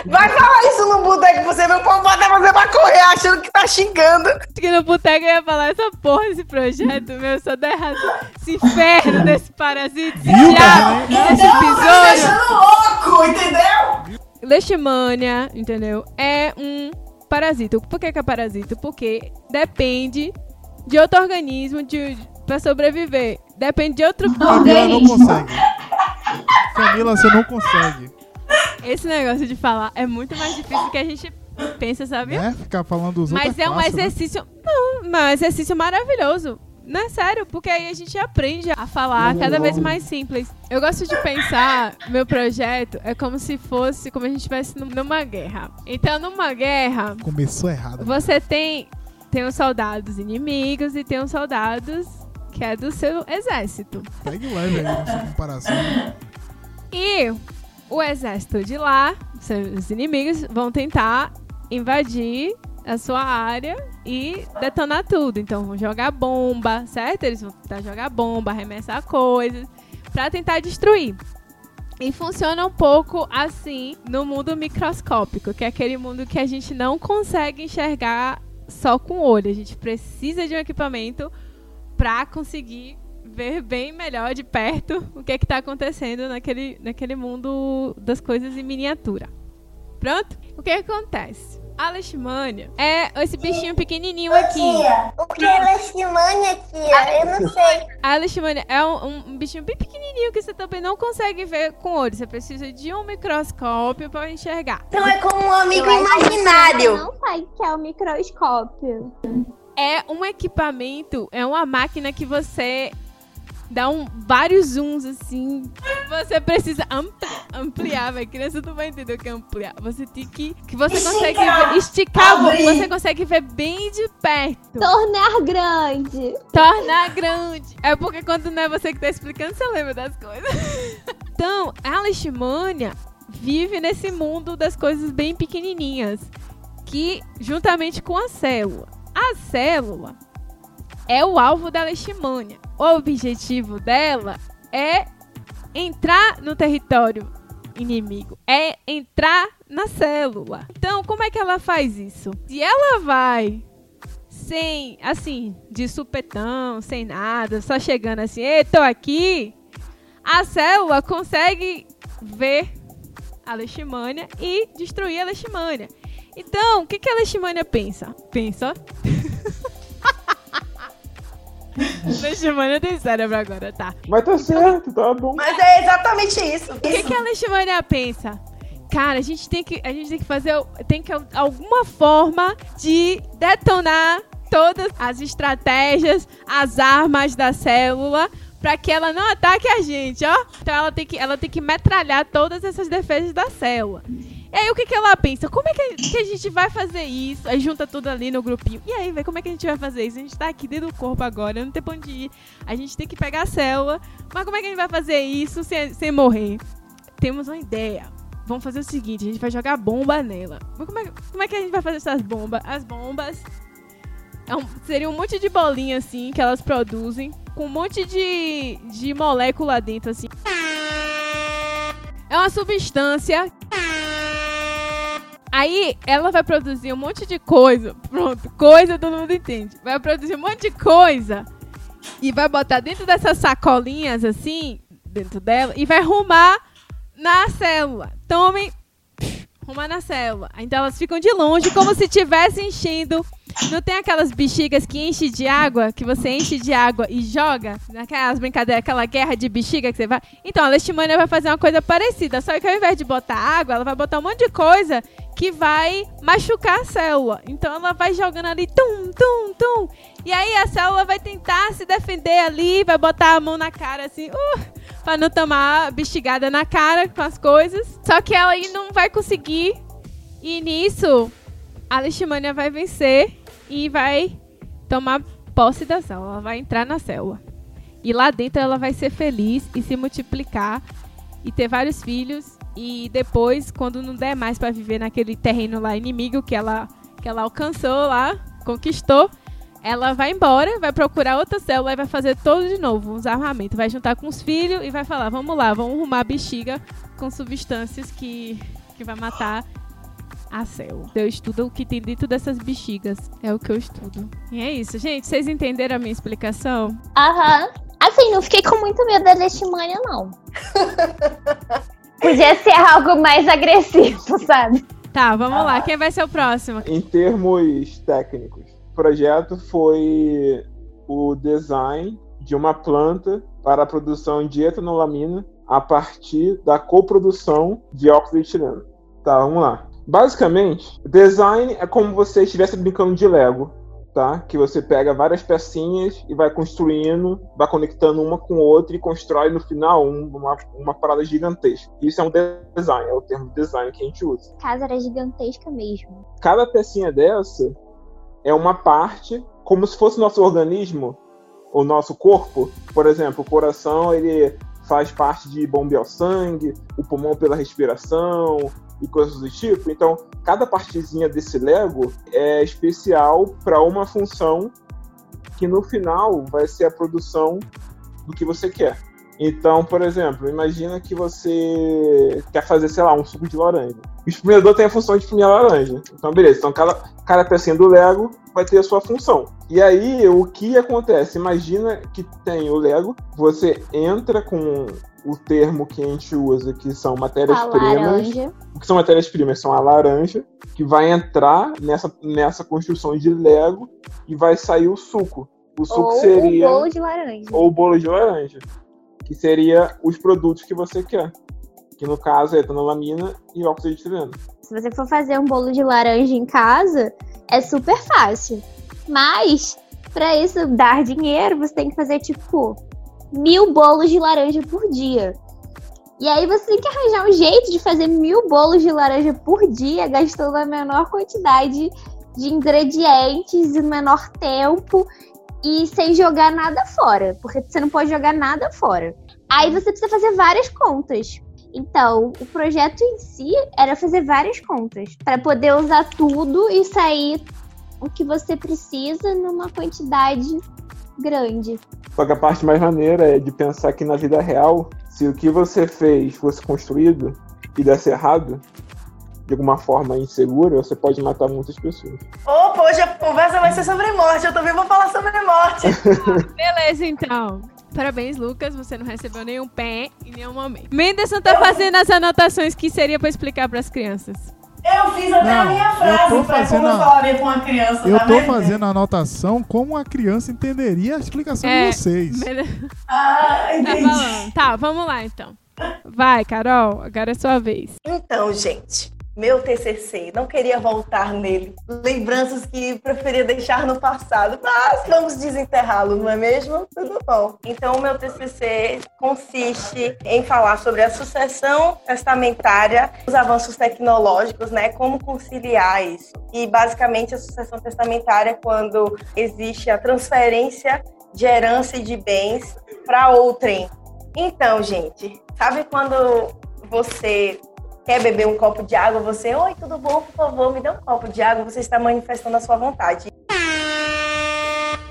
Vai falar isso no boteco, você vê o povo bota você pra correr achando que tá xingando. que no boteco eu ia falar essa porra desse projeto, meu, só dá errado. Esse inferno desse parasita, esse Viu, diabo, esse Tá besouro. deixando louco, entendeu? Leishmania, entendeu? É um parasita. Por que, que é parasita? Porque depende de outro organismo de, pra sobreviver. Depende de outro Camila não organismo. consegue. Camila, você não consegue. Esse negócio de falar é muito mais difícil do que a gente pensa, sabe? Né? Ficar falando dos Mas outros é um né? exercício. Não, mas é um exercício maravilhoso. Não é sério, porque aí a gente aprende a falar cada vez mais simples. Eu gosto de pensar, meu projeto é como se fosse, como a gente estivesse num- numa guerra. Então, numa guerra, Começou errado. você tem, tem os soldados inimigos e tem os soldados que é do seu exército. Pegue leve aí nessa comparação. E o exército de lá, seus inimigos, vão tentar invadir a sua área e detonar tudo. Então vão jogar bomba, certo? Eles vão tentar jogar bomba, arremessar coisas para tentar destruir. E funciona um pouco assim no mundo microscópico, que é aquele mundo que a gente não consegue enxergar só com o olho. A gente precisa de um equipamento para conseguir ver bem melhor de perto o que é está acontecendo naquele, naquele mundo das coisas em miniatura. Pronto? O que acontece? A leishmania é esse bichinho pequenininho Ô, aqui. tia, o que é leishmania, tia? Eu não sei. A leishmania é um, um bichinho bem pequenininho que você também não consegue ver com o olho. Você precisa de um microscópio para enxergar. Então é como um amigo Eu imaginário. Não sabe que é o microscópio. É um equipamento, é uma máquina que você dá um, vários zooms assim. Você precisa ampli- ampliar, vai. Criança não vai entender o que é ampliar. Você tem que. Que você consegue Esticar. ver, esticar, Abrir. você consegue ver bem de perto. Tornar grande. Tornar grande. É porque quando não é você que tá explicando, você lembra das coisas. *laughs* então, a leishmania vive nesse mundo das coisas bem pequenininhas. Que, juntamente com a célula. A célula é o alvo da leishmania. O objetivo dela é entrar no território inimigo. É entrar na célula. Então, como é que ela faz isso? Se ela vai sem, assim, de supetão, sem nada, só chegando assim, ei, tô aqui, a célula consegue ver a leishmania e destruir a leishmania. Então, o que, que a leishmania pensa? Pensa. *laughs* leishmania tem cérebro agora, tá. Mas tá certo, tá bom. Mas é exatamente isso. O que, que a leishmania pensa? Cara, a gente tem que, a gente tem que fazer, tem que alguma forma de detonar todas as estratégias, as armas da célula para que ela não ataque a gente, ó. Então ela tem que, ela tem que metralhar todas essas defesas da célula. E aí o que, que ela pensa? Como é que, que a gente vai fazer isso? Aí junta tudo ali no grupinho. E aí, velho, como é que a gente vai fazer isso? A gente tá aqui dentro do corpo agora, não tem pra onde ir. A gente tem que pegar a célula. Mas como é que a gente vai fazer isso sem, sem morrer? Temos uma ideia. Vamos fazer o seguinte, a gente vai jogar bomba nela. Mas como é, como é que a gente vai fazer essas bombas? As bombas é um- seria um monte de bolinha assim que elas produzem, com um monte de, de molécula dentro assim. É uma substância. Aí ela vai produzir um monte de coisa. Pronto, coisa todo mundo entende. Vai produzir um monte de coisa e vai botar dentro dessas sacolinhas assim, dentro dela, e vai arrumar na célula. Tomem, arrumar na célula. Então elas ficam de longe, como se estivesse enchendo. Não tem aquelas bexigas que enche de água, que você enche de água e joga? Naquelas brincadeiras, aquela guerra de bexiga que você vai. Então, a leishmania vai fazer uma coisa parecida, só que ao invés de botar água, ela vai botar um monte de coisa que vai machucar a célula. Então ela vai jogando ali, tum, tum, tum. E aí a célula vai tentar se defender ali, vai botar a mão na cara assim, uh, pra não tomar bexigada na cara com as coisas. Só que ela aí não vai conseguir. E nisso, a leishmania vai vencer e vai tomar posse da célula. Ela vai entrar na célula. E lá dentro ela vai ser feliz e se multiplicar e ter vários filhos. E depois, quando não der mais pra viver naquele terreno lá inimigo que ela, que ela alcançou lá, conquistou, ela vai embora, vai procurar outra célula e vai fazer tudo de novo, uns armamentos. Vai juntar com os filhos e vai falar: vamos lá, vamos arrumar a bexiga com substâncias que, que vai matar a célula. Eu estudo o que tem dentro dessas bexigas. É o que eu estudo. E é isso, gente. Vocês entenderam a minha explicação? Aham. Assim, não fiquei com muito medo da leishmania, não. *laughs* Podia ser algo mais agressivo, sabe? Tá, vamos lá. Quem vai ser o próximo? Em termos técnicos, projeto foi o design de uma planta para a produção de etanolamina a partir da coprodução de óxido de etileno. Tá, vamos lá. Basicamente, design é como você estivesse brincando de Lego, tá? Que você pega várias pecinhas e vai construindo, vai conectando uma com outra e constrói no final um- uma, uma parada gigantesca. Isso é um design, é o termo design que a gente usa casa era gigantesca mesmo. cada pecinha dessa é uma parte, como se fosse nosso organismo, o nosso corpo. Por exemplo, o coração ele faz parte de bombear sangue, o pulmão pela respiração e coisas do tipo. Então, cada partezinha desse Lego é especial para uma função que no final vai ser a produção do que você quer. Então, por exemplo, imagina que você quer fazer, sei lá, um suco de laranja. O espremedor tem a função de espremer a laranja. Então, beleza. Então, cada, cada pecinha do Lego vai ter a sua função. E aí, o que acontece? Imagina que tem o Lego, você entra com o termo que a gente usa, que são matérias-primas. O que são matérias-primas? São a laranja, que vai entrar nessa, nessa construção de Lego e vai sair o suco. O suco Ou seria. o bolo de laranja. Ou o bolo de laranja. Que seria os produtos que você quer. Que no caso é etanolamina e óxido de etileno. Se você for fazer um bolo de laranja em casa, é super fácil. Mas, para isso dar dinheiro, você tem que fazer, tipo, mil bolos de laranja por dia. E aí você tem que arranjar um jeito de fazer mil bolos de laranja por dia, gastando a menor quantidade de ingredientes e no menor tempo e sem jogar nada fora, porque você não pode jogar nada fora. Aí você precisa fazer várias contas. Então, o projeto em si era fazer várias contas para poder usar tudo e sair o que você precisa numa quantidade grande. Só que a parte mais maneira é de pensar que na vida real, se o que você fez fosse construído e desse errado, de alguma forma insegura, você pode matar muitas pessoas. Opa, hoje a conversa vai ser sobre morte. Eu também vou falar sobre morte. *laughs* Beleza, então. Parabéns, Lucas. Você não recebeu nenhum pé em nenhum momento. Menderson tá fazendo as anotações que seria pra explicar pras crianças. Eu fiz até a Não, minha eu frase tô pra fazendo como eu a- falaria com uma criança. Eu tá tô fazendo a anotação como a criança entenderia a explicação É, de vocês. Ah, Tá entendi. falando. Tá, vamos lá então. Vai, Carol, agora é sua vez. Então, gente, meu TCC, não queria voltar nele. Lembranças que preferia deixar no passado, mas vamos desenterrá-lo, não é mesmo? Tudo bom. Então, o meu TCC consiste em falar sobre a sucessão testamentária, os avanços tecnológicos, né? Como conciliar isso. E, basicamente, a sucessão testamentária é quando existe a transferência de herança e de bens para outrem. Então, gente, sabe quando você quer beber um copo de água, você, oi, tudo bom, por favor, me dê um copo de água, você está manifestando a sua vontade.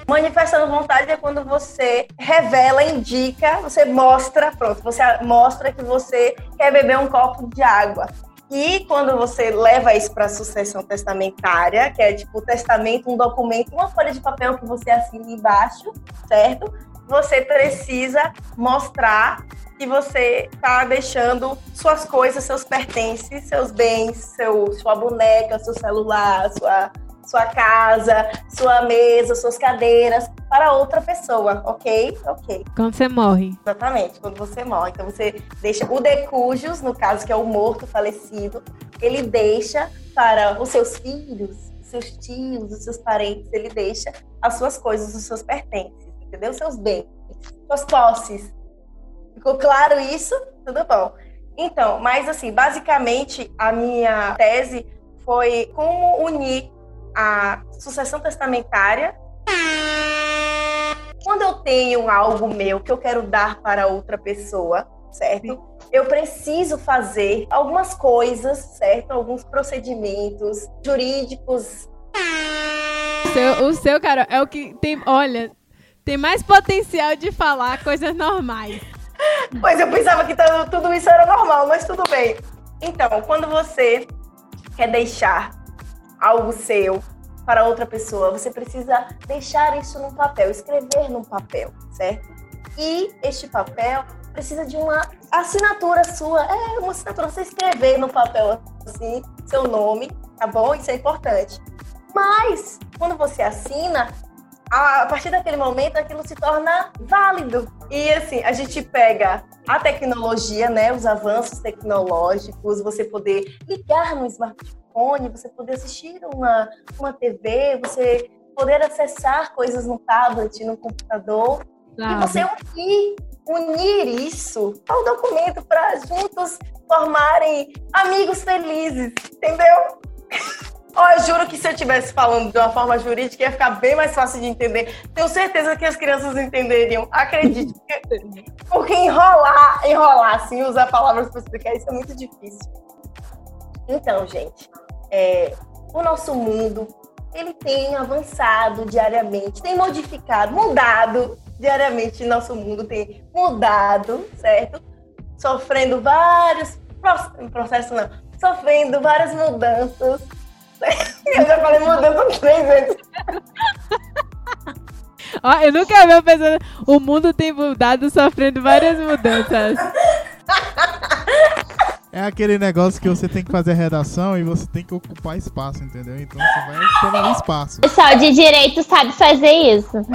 Manifestando vontade é quando você revela, indica, você mostra, pronto, você mostra que você quer beber um copo de água. E quando você leva isso para a sucessão testamentária, que é tipo o testamento, um documento, uma folha de papel que você assina embaixo, certo? Você precisa mostrar que você está deixando suas coisas, seus pertences, seus bens, seu, sua boneca, seu celular, sua, sua casa, sua mesa, suas cadeiras para outra pessoa, ok? Ok. Quando você morre. Exatamente, quando você morre. Então você deixa o decujus, no caso que é o morto falecido, ele deixa para os seus filhos, os seus tios, os seus parentes, ele deixa as suas coisas, os seus pertences, entendeu? Os seus bens, suas posses. Ficou claro isso? Tudo bom. Então, mas assim, basicamente a minha tese foi como unir a sucessão testamentária quando eu tenho algo meu que eu quero dar para outra pessoa, certo? Eu preciso fazer algumas coisas, certo? Alguns procedimentos jurídicos. O seu, o seu, Carol, é o que tem. Olha, tem mais potencial de falar coisas normais. Pois eu pensava que tudo- isso era normal, mas tudo bem. Então, quando você quer deixar algo seu para outra pessoa, você precisa deixar isso num papel, escrever num papel, certo? E este papel precisa de uma assinatura sua, é uma assinatura, você escrever no papel assim, seu nome, tá bom? Isso é importante. Mas, quando você assina, a partir daquele momento aquilo se torna válido. E assim, a gente pega a tecnologia, né, os avanços tecnológicos, você poder ligar no smartphone, você poder assistir uma, uma TV, você poder acessar coisas no tablet, no computador, e Sabe? você unir, unir isso ao documento para juntos formarem amigos felizes, entendeu? *laughs* Oh, eu juro que se eu estivesse falando de uma forma jurídica ia ficar bem mais fácil de entender. Tenho certeza que as crianças entenderiam. Acredite. *laughs* Porque enrolar, enrolar assim, usar palavras para explicar isso é muito difícil. Então, gente, é, o nosso mundo ele tem avançado diariamente, tem modificado, mudado diariamente. Nosso mundo tem mudado, certo? Sofrendo vários processos, não, sofrendo várias mudanças. *laughs* Eu já falei mudança três vezes. *laughs* Ó, eu nunca vi pensando. O mundo tem mudado, sofrendo várias mudanças. É aquele negócio que você tem que fazer redação e você tem que ocupar espaço, entendeu? Então você vai ocupando espaço. O pessoal de direito sabe fazer isso. *laughs*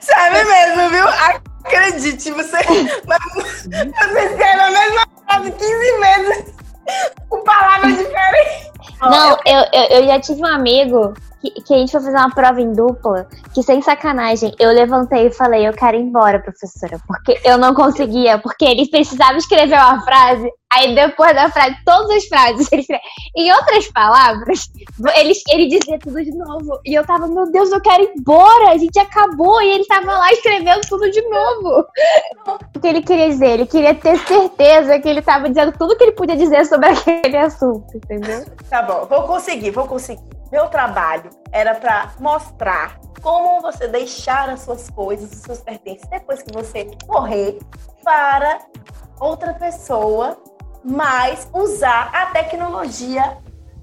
Sabe mesmo, viu? Acredite, você. Você escreve a mesma frase 15 vezes com palavras *laughs* diferentes. Não, eu, eu, eu já tive um amigo que, que, a gente foi fazer uma prova em dupla, que sem sacanagem, eu levantei e falei, eu quero ir embora, professora, porque eu não conseguia, porque ele precisava escrever uma frase, aí depois da frase, todas as frases, ele escreve. Em outras palavras, ele, ele dizia tudo de novo, e eu tava, meu Deus, eu quero ir embora, a gente acabou, e ele tava lá escrevendo tudo de novo. *laughs* O que ele queria dizer? Ele queria ter certeza que ele tava dizendo tudo que ele podia dizer sobre *laughs* aquele assunto, entendeu? Tá bom, vou conseguir, vou conseguir. Meu trabalho era para mostrar como você deixar as suas coisas, os seus pertences, depois que você morrer, para outra pessoa, mas usar a tecnologia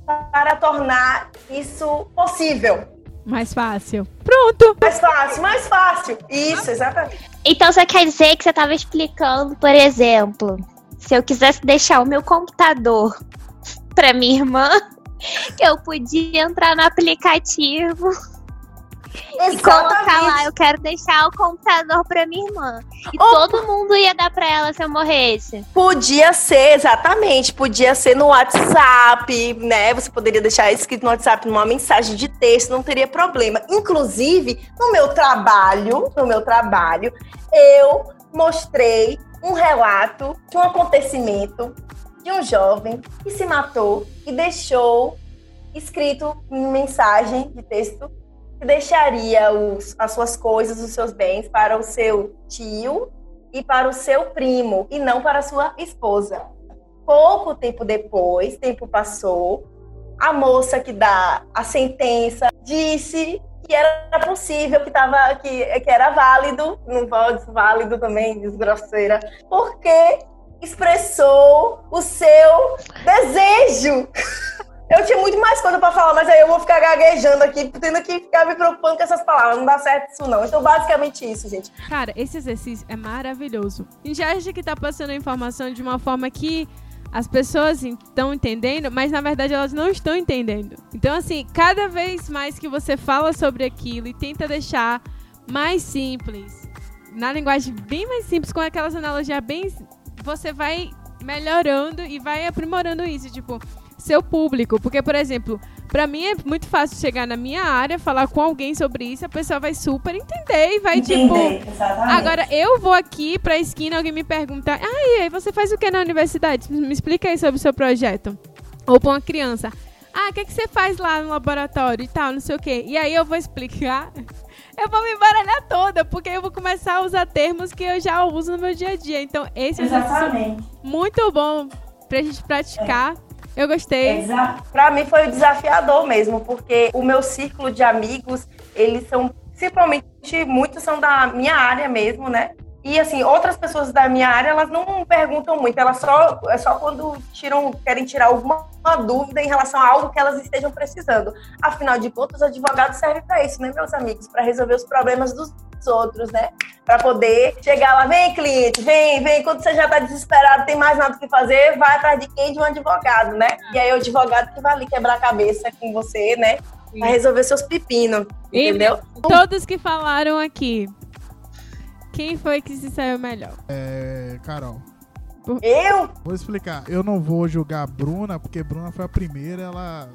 para tornar isso possível. Mais fácil. Pronto! Mais fácil, mais fácil. Isso, exatamente. Então você quer dizer que você estava explicando, por exemplo, se eu quisesse deixar o meu computador *laughs* para minha irmã, eu podia entrar no aplicativo Exatamente. e colocar lá, eu quero deixar o computador pra minha irmã. E todo mundo ia dar pra ela se eu morresse. Podia ser, exatamente. Podia ser no WhatsApp, né? Você poderia deixar escrito no WhatsApp numa mensagem de texto, não teria problema. Inclusive, no meu trabalho, no meu trabalho, eu mostrei um relato de um acontecimento de um jovem que se matou e deixou escrito em mensagem de texto que deixaria os, as suas coisas, os seus bens para o seu tio e para o seu primo e não para a sua esposa. Pouco tempo depois, tempo passou, a moça que dá a sentença disse que era possível, que, tava, que, que era válido, não pode válido também, desgrosseira, porque expressou o seu desejo. Eu tinha muito mais coisa para falar, mas aí eu vou ficar gaguejando aqui, tendo que ficar me preocupando com essas palavras. Não dá certo isso, não. Então, basicamente isso, gente. Cara, esse exercício é maravilhoso. A gente acha que tá passando a informação de uma forma que as pessoas estão entendendo, mas na verdade elas não estão entendendo. Então, assim, cada vez mais que você fala sobre aquilo e tenta deixar mais simples, na linguagem bem mais simples, com aquelas analogias bem você vai melhorando e vai aprimorando isso, tipo, seu público. Porque, por exemplo, para mim é muito fácil chegar na minha área, falar com alguém sobre isso, a pessoa vai super entender e vai, Entender, tipo. exatamente. Agora, eu vou aqui pra esquina, alguém me pergunta, ah, e aí, você faz o que na universidade? Me explica aí sobre o seu projeto. Ou pra uma criança. Ah, o que, é que você faz lá no laboratório e tal, não sei o quê. E aí eu vou explicar eu vou me embaralhar toda, porque eu vou começar a usar termos que eu já uso no meu dia a dia. Então, esse é Exatamente. é muito bom pra gente praticar. É. Eu gostei. Exato. Pra mim foi desafiador mesmo, porque o meu círculo de amigos, eles são, simplesmente, muitos são da minha área mesmo, né? E assim, outras pessoas da minha área, elas não perguntam muito, elas só é só quando tiram, querem tirar alguma dúvida em relação a algo que elas estejam precisando. Afinal de contas, o advogado serve para isso, né, meus amigos, para resolver os problemas dos outros, né? Para poder chegar lá, vem cliente, vem, vem, quando você já está desesperado, tem mais nada que fazer, vai atrás de quem? De um advogado, né? E aí o advogado que vai ali quebrar a cabeça com você, né? Vai resolver seus pepinos, entendeu? E todos que falaram aqui, quem foi que se saiu melhor? É. Carol. Eu? Vou explicar. Eu não vou julgar a Bruna, porque Bruna foi a primeira, ela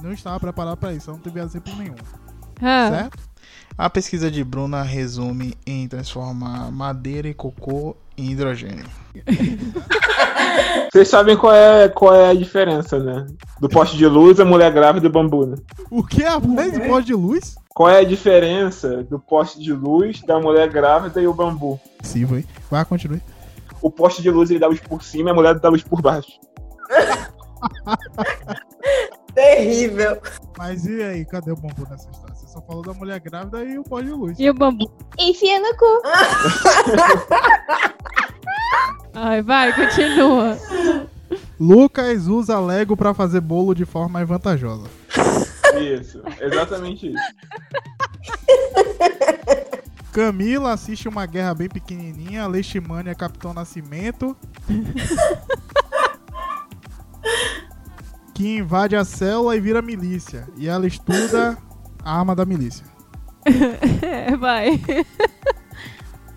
não estava preparada para isso, ela não teve exemplo nenhum. Ah. Certo? A pesquisa de Bruna resume em transformar madeira e cocô em hidrogênio. *laughs* *laughs* Vocês sabem qual é, qual é a diferença, né? Do poste de luz, a mulher grávida e o bambu, né? O que é a mais voz de luz? Qual é a diferença do poste de luz, da mulher grávida e o bambu? Sim, foi. Vai, continue. O poste de luz ele dá luz por cima e a mulher dá luz por baixo. *laughs* Terrível. Mas e aí, cadê o bambu nessa história? Só falou da mulher grávida e o pó de luz. E o bambu? Enfia no cu. *laughs* Ai, vai, continua. Lucas usa Lego pra fazer bolo de forma mais vantajosa. Isso, exatamente isso. Camila assiste uma guerra bem pequenininha, Leishmania Capitão Nascimento. *laughs* que invade a célula e vira milícia. E ela estuda arma da milícia. É, *laughs* vai.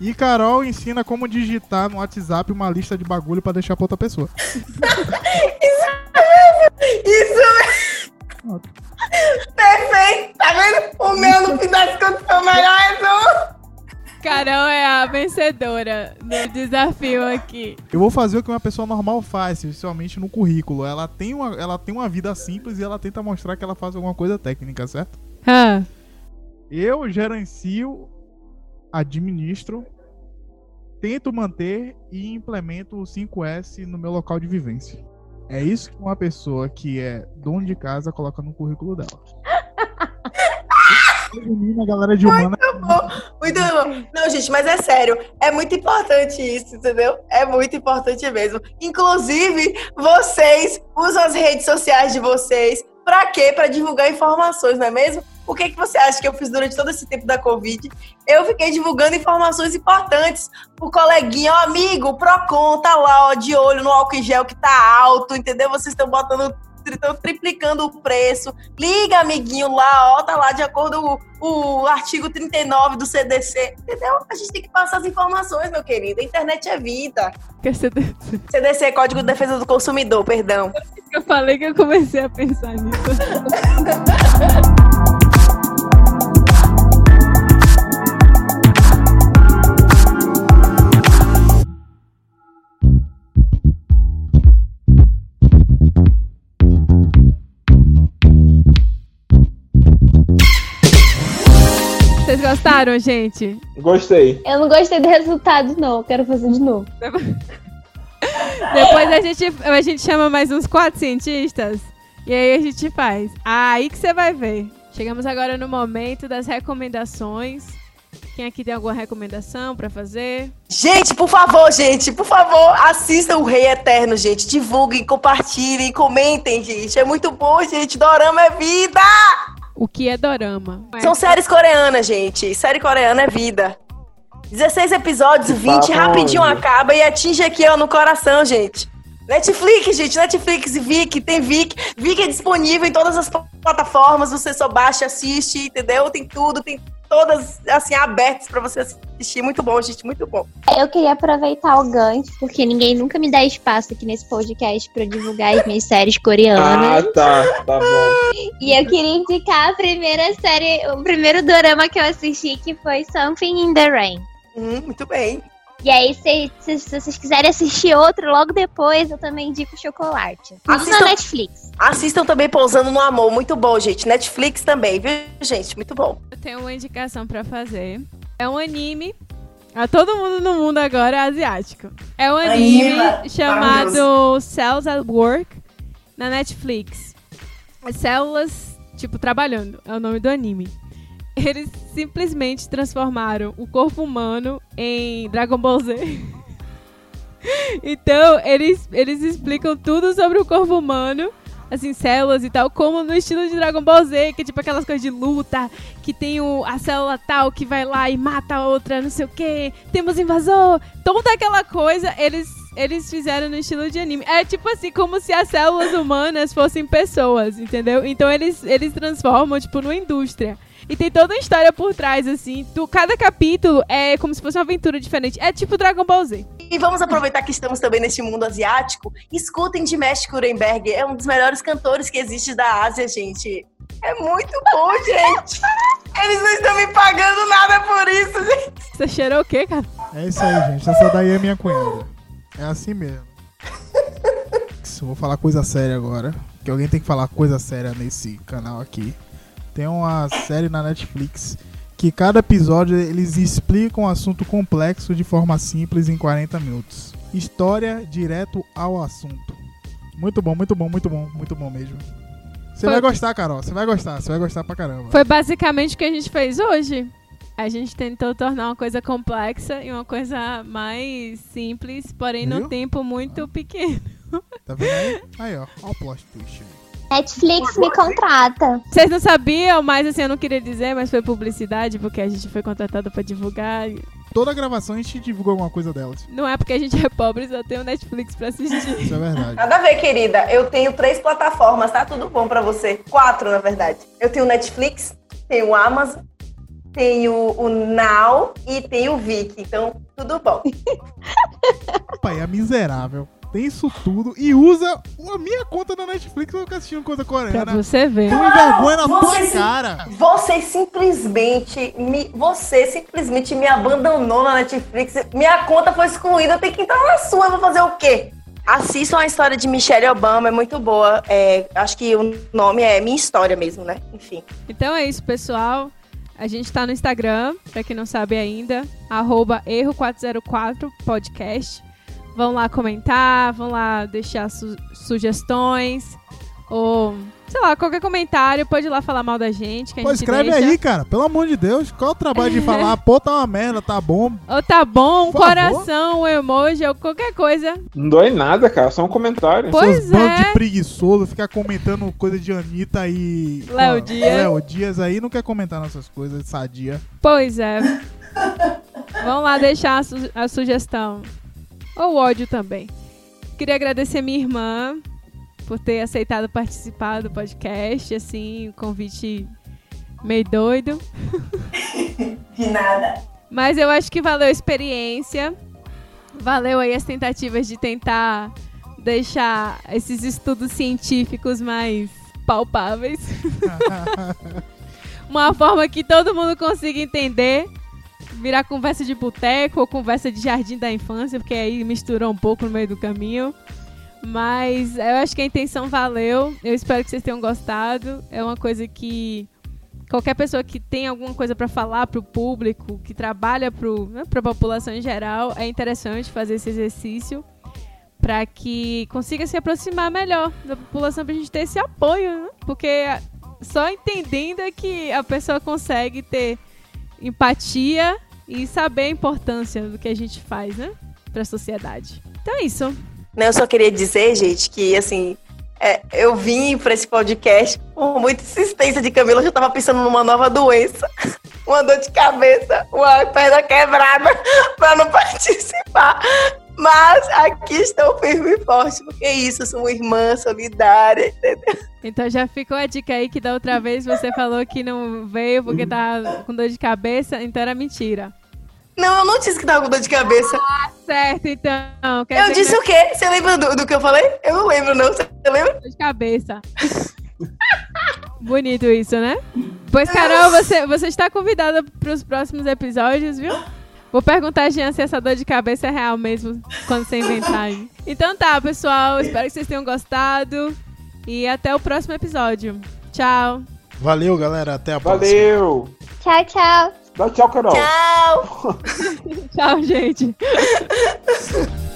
E Carol ensina como digitar no WhatsApp uma lista de bagulho pra deixar pra outra pessoa. Isso mesmo. Perfeito. Tá vendo? O meu, no fim das contas, foi o melhor resumo. Carol é a vencedora do desafio aqui. Eu vou fazer o que uma pessoa normal faz, especialmente no currículo. Ela tem uma, ela tem uma vida simples e ela tenta mostrar que ela faz alguma coisa técnica, certo? Ah, Eu gerencio, administro, tento manter e implemento o 5S no meu local de vivência. É isso que uma pessoa que é dono de casa coloca no currículo dela. Resumindo, *laughs* a galera de humana. Muito bom. Não, gente, mas é sério. É muito importante isso, entendeu? É muito importante mesmo. Inclusive, vocês usam as redes sociais de vocês. Pra quê? Pra divulgar informações, não é mesmo? O que, que você acha que eu fiz durante todo esse tempo da Covid? Eu fiquei divulgando informações importantes pro coleguinha, ó, amigo, Procon, tá lá, ó, de olho no álcool em gel que tá alto, entendeu? Vocês estão botando, estão triplicando o preço. Liga, amiguinho, lá, ó, tá lá de acordo com o, o artigo 39 do CDC, entendeu? A gente tem que passar as informações, meu querido. A internet é vida. quer ser de- CDC, Código de Defesa do Consumidor, perdão. Eu falei que eu comecei a pensar nisso. *laughs* gostaram, gente? Gostei. Eu não gostei do resultado, não. Eu quero fazer de novo. *laughs* Depois a gente, a gente chama mais uns quatro cientistas e aí a gente faz. Ah, aí que você vai ver. Chegamos agora no momento das recomendações. Quem aqui tem alguma recomendação pra fazer? Gente, por favor, gente, por favor, assistam o Rei Eterno, gente. Divulguem, compartilhem, comentem, gente. É muito bom, gente. Dorama é vida! O que é dorama? São séries coreanas, gente. Série coreana é vida. 16 episódios, 20, Papo rapidinho acaba e atinge aqui, ó, no coração, gente. Netflix, gente, Netflix, Vic, tem Vic. Vic é disponível em todas as plataformas, você só baixa, assiste, entendeu? Tem tudo, tem todas, assim, abertas pra você assistir. Muito bom, gente, muito bom. Eu queria aproveitar o gancho, porque ninguém nunca me dá espaço aqui nesse podcast pra eu divulgar as minhas séries Ah, coreanas. tá. Tá bom. E eu queria indicar a primeira série, o primeiro dorama que eu assisti, que foi Something in the Rain. Hum, muito bem. E aí, se, se- se vocês quiserem assistir outro logo depois, eu também indico Chocolate. Assistam- na Netflix. Assistam também Pousando no Amor, muito bom, gente. Netflix também, viu, gente? Muito bom. Tenho uma indicação pra fazer. É um anime. A todo mundo no mundo agora é asiático. É um anime Anima. chamado Cells at Work na Netflix. As Células, tipo, trabalhando. É o nome do anime. Eles simplesmente transformaram o corpo humano em Dragon Ball Z. *laughs* então, eles, eles explicam tudo sobre o corpo humano, assim, células e tal, como no estilo de Dragon Ball Z, que é tipo aquelas coisas de luta, que tem o, a célula tal que vai lá e mata a outra, não sei o que, temos invasor, toda aquela coisa, eles, eles fizeram no estilo de anime. É tipo assim, como se as células humanas fossem pessoas, entendeu? Então eles, eles transformam, tipo, numa indústria. E tem toda uma história por trás, assim. Tu, cada capítulo é como se fosse uma aventura diferente. É tipo Dragon Ball Z. E vamos aproveitar que estamos também neste mundo asiático. Escutem Dimesh Kurenberg, é um dos melhores cantores que existe da Ásia, gente. É muito bom, gente. Eles não estão me pagando nada por isso, gente. Você cheirou o quê, cara? É isso aí, gente. Essa daí é minha cunhada. É assim mesmo. Netflix. Vou falar coisa séria agora. Que alguém tem que falar coisa séria nesse canal aqui. Tem uma série na Netflix que cada episódio eles explicam um assunto complexo de forma simples em 40 minutos. História direto ao assunto. Muito bom, muito bom, muito bom, muito bom mesmo. Você Foi- vai gostar, Carol. Você vai gostar, você vai gostar pra caramba. Foi basicamente o que a gente fez hoje. A gente tentou tornar uma coisa complexa e uma coisa mais simples, porém num Viu? tempo muito pequeno. Tá vendo aí? Aí, ó. Ó o plot twist. Netflix me contrata. Vocês não sabiam, mas assim, eu não queria dizer, mas foi publicidade, porque a gente foi contratado pra divulgar. Toda gravação a gente divulga alguma coisa delas. Não é porque a gente é pobre, só tem o Netflix pra assistir. Isso é verdade. Nada a ver, querida. Eu tenho três plataformas, tá? Tudo bom pra você. Quatro, na verdade. Eu tenho o Netflix, tenho o Amazon, tenho o Now e tenho o Viki. Então, tudo bom. Pai, é miserável. Tem isso tudo e usa a minha conta da Netflix pra ficar assistindo coisa pra coreana. você ver. Tome vergonha na tua cara. Você simplesmente me, você simplesmente me abandonou na Netflix. Minha conta foi excluída. Eu tenho que entrar na sua. Eu vou fazer o quê? Assistam a história de Michelle Obama, é muito boa. É, acho que o nome é Minha História mesmo, né? Enfim. Então é isso, pessoal. A gente tá no Instagram, pra quem não sabe ainda, arroba erro404podcast. Vão lá comentar, vão lá deixar su- sugestões, ou, sei lá, qualquer comentário, pode ir lá falar mal da gente, que a Pô, gente escreve deixa. aí, cara. Pelo amor de Deus. Qual é o trabalho de *laughs* falar, pô, tá uma merda, tá bom. Ou tá bom, um coração, um emoji, ou qualquer coisa. Não dói nada, cara, só um comentário. Pois Seus é. de preguiçoso, ficar comentando coisa de Anitta e. Léo Dias. Léo Dias aí não quer comentar nossas coisas, sadia. Pois é. Vão lá deixar a, su- a sugestão. Ou ódio também. Queria agradecer minha irmã por ter aceitado participar do podcast, assim, um convite meio doido. *laughs* De nada. Mas eu acho que valeu a experiência. Valeu aí as tentativas de tentar deixar esses estudos científicos mais palpáveis. *laughs* Uma forma que todo mundo consiga entender. Virar conversa de boteco ou conversa de jardim da infância, porque aí misturou um pouco no meio do caminho. Mas eu acho que a intenção valeu. Eu espero que vocês tenham gostado. É uma coisa que qualquer pessoa que tem alguma coisa para falar para o público, que trabalha para a população em geral, é interessante fazer esse exercício para que consiga se aproximar melhor da população para a gente ter esse apoio, né? porque só entendendo é que a pessoa consegue ter empatia e saber a importância do que a gente faz, né, para a sociedade. Então é isso. Não, eu só queria dizer, gente, que assim, é, eu vim pra esse podcast com muita insistência de Camila, eu já tava pensando numa nova doença, *laughs* uma dor de cabeça, uma perna quebrada, *laughs* pra não participar. Mas aqui estou firme e forte, porque é isso, eu sou uma irmã solidária, entendeu? Então já ficou a dica aí que da outra vez você falou que não veio porque tá com dor de cabeça, então era mentira. Não, eu não disse que tava com dor de cabeça. Certo, então. Quer Eu disse o quê? Você lembra do, do que eu falei? Eu não lembro, não. Você lembra? que dor de cabeça. *laughs* Bonito isso, né? Pois, Carol, você, você está convidada para os próximos episódios, viu? Vou perguntar a Jean se essa dor de cabeça é real mesmo, quando você inventar aí. Então tá, pessoal. Espero que vocês tenham gostado. E até o próximo episódio. Tchau. Valeu, galera. Até a próxima. Valeu! Tchau, tchau. Dá tchau, Carol. Tchau! *laughs* Tchau, gente. *laughs*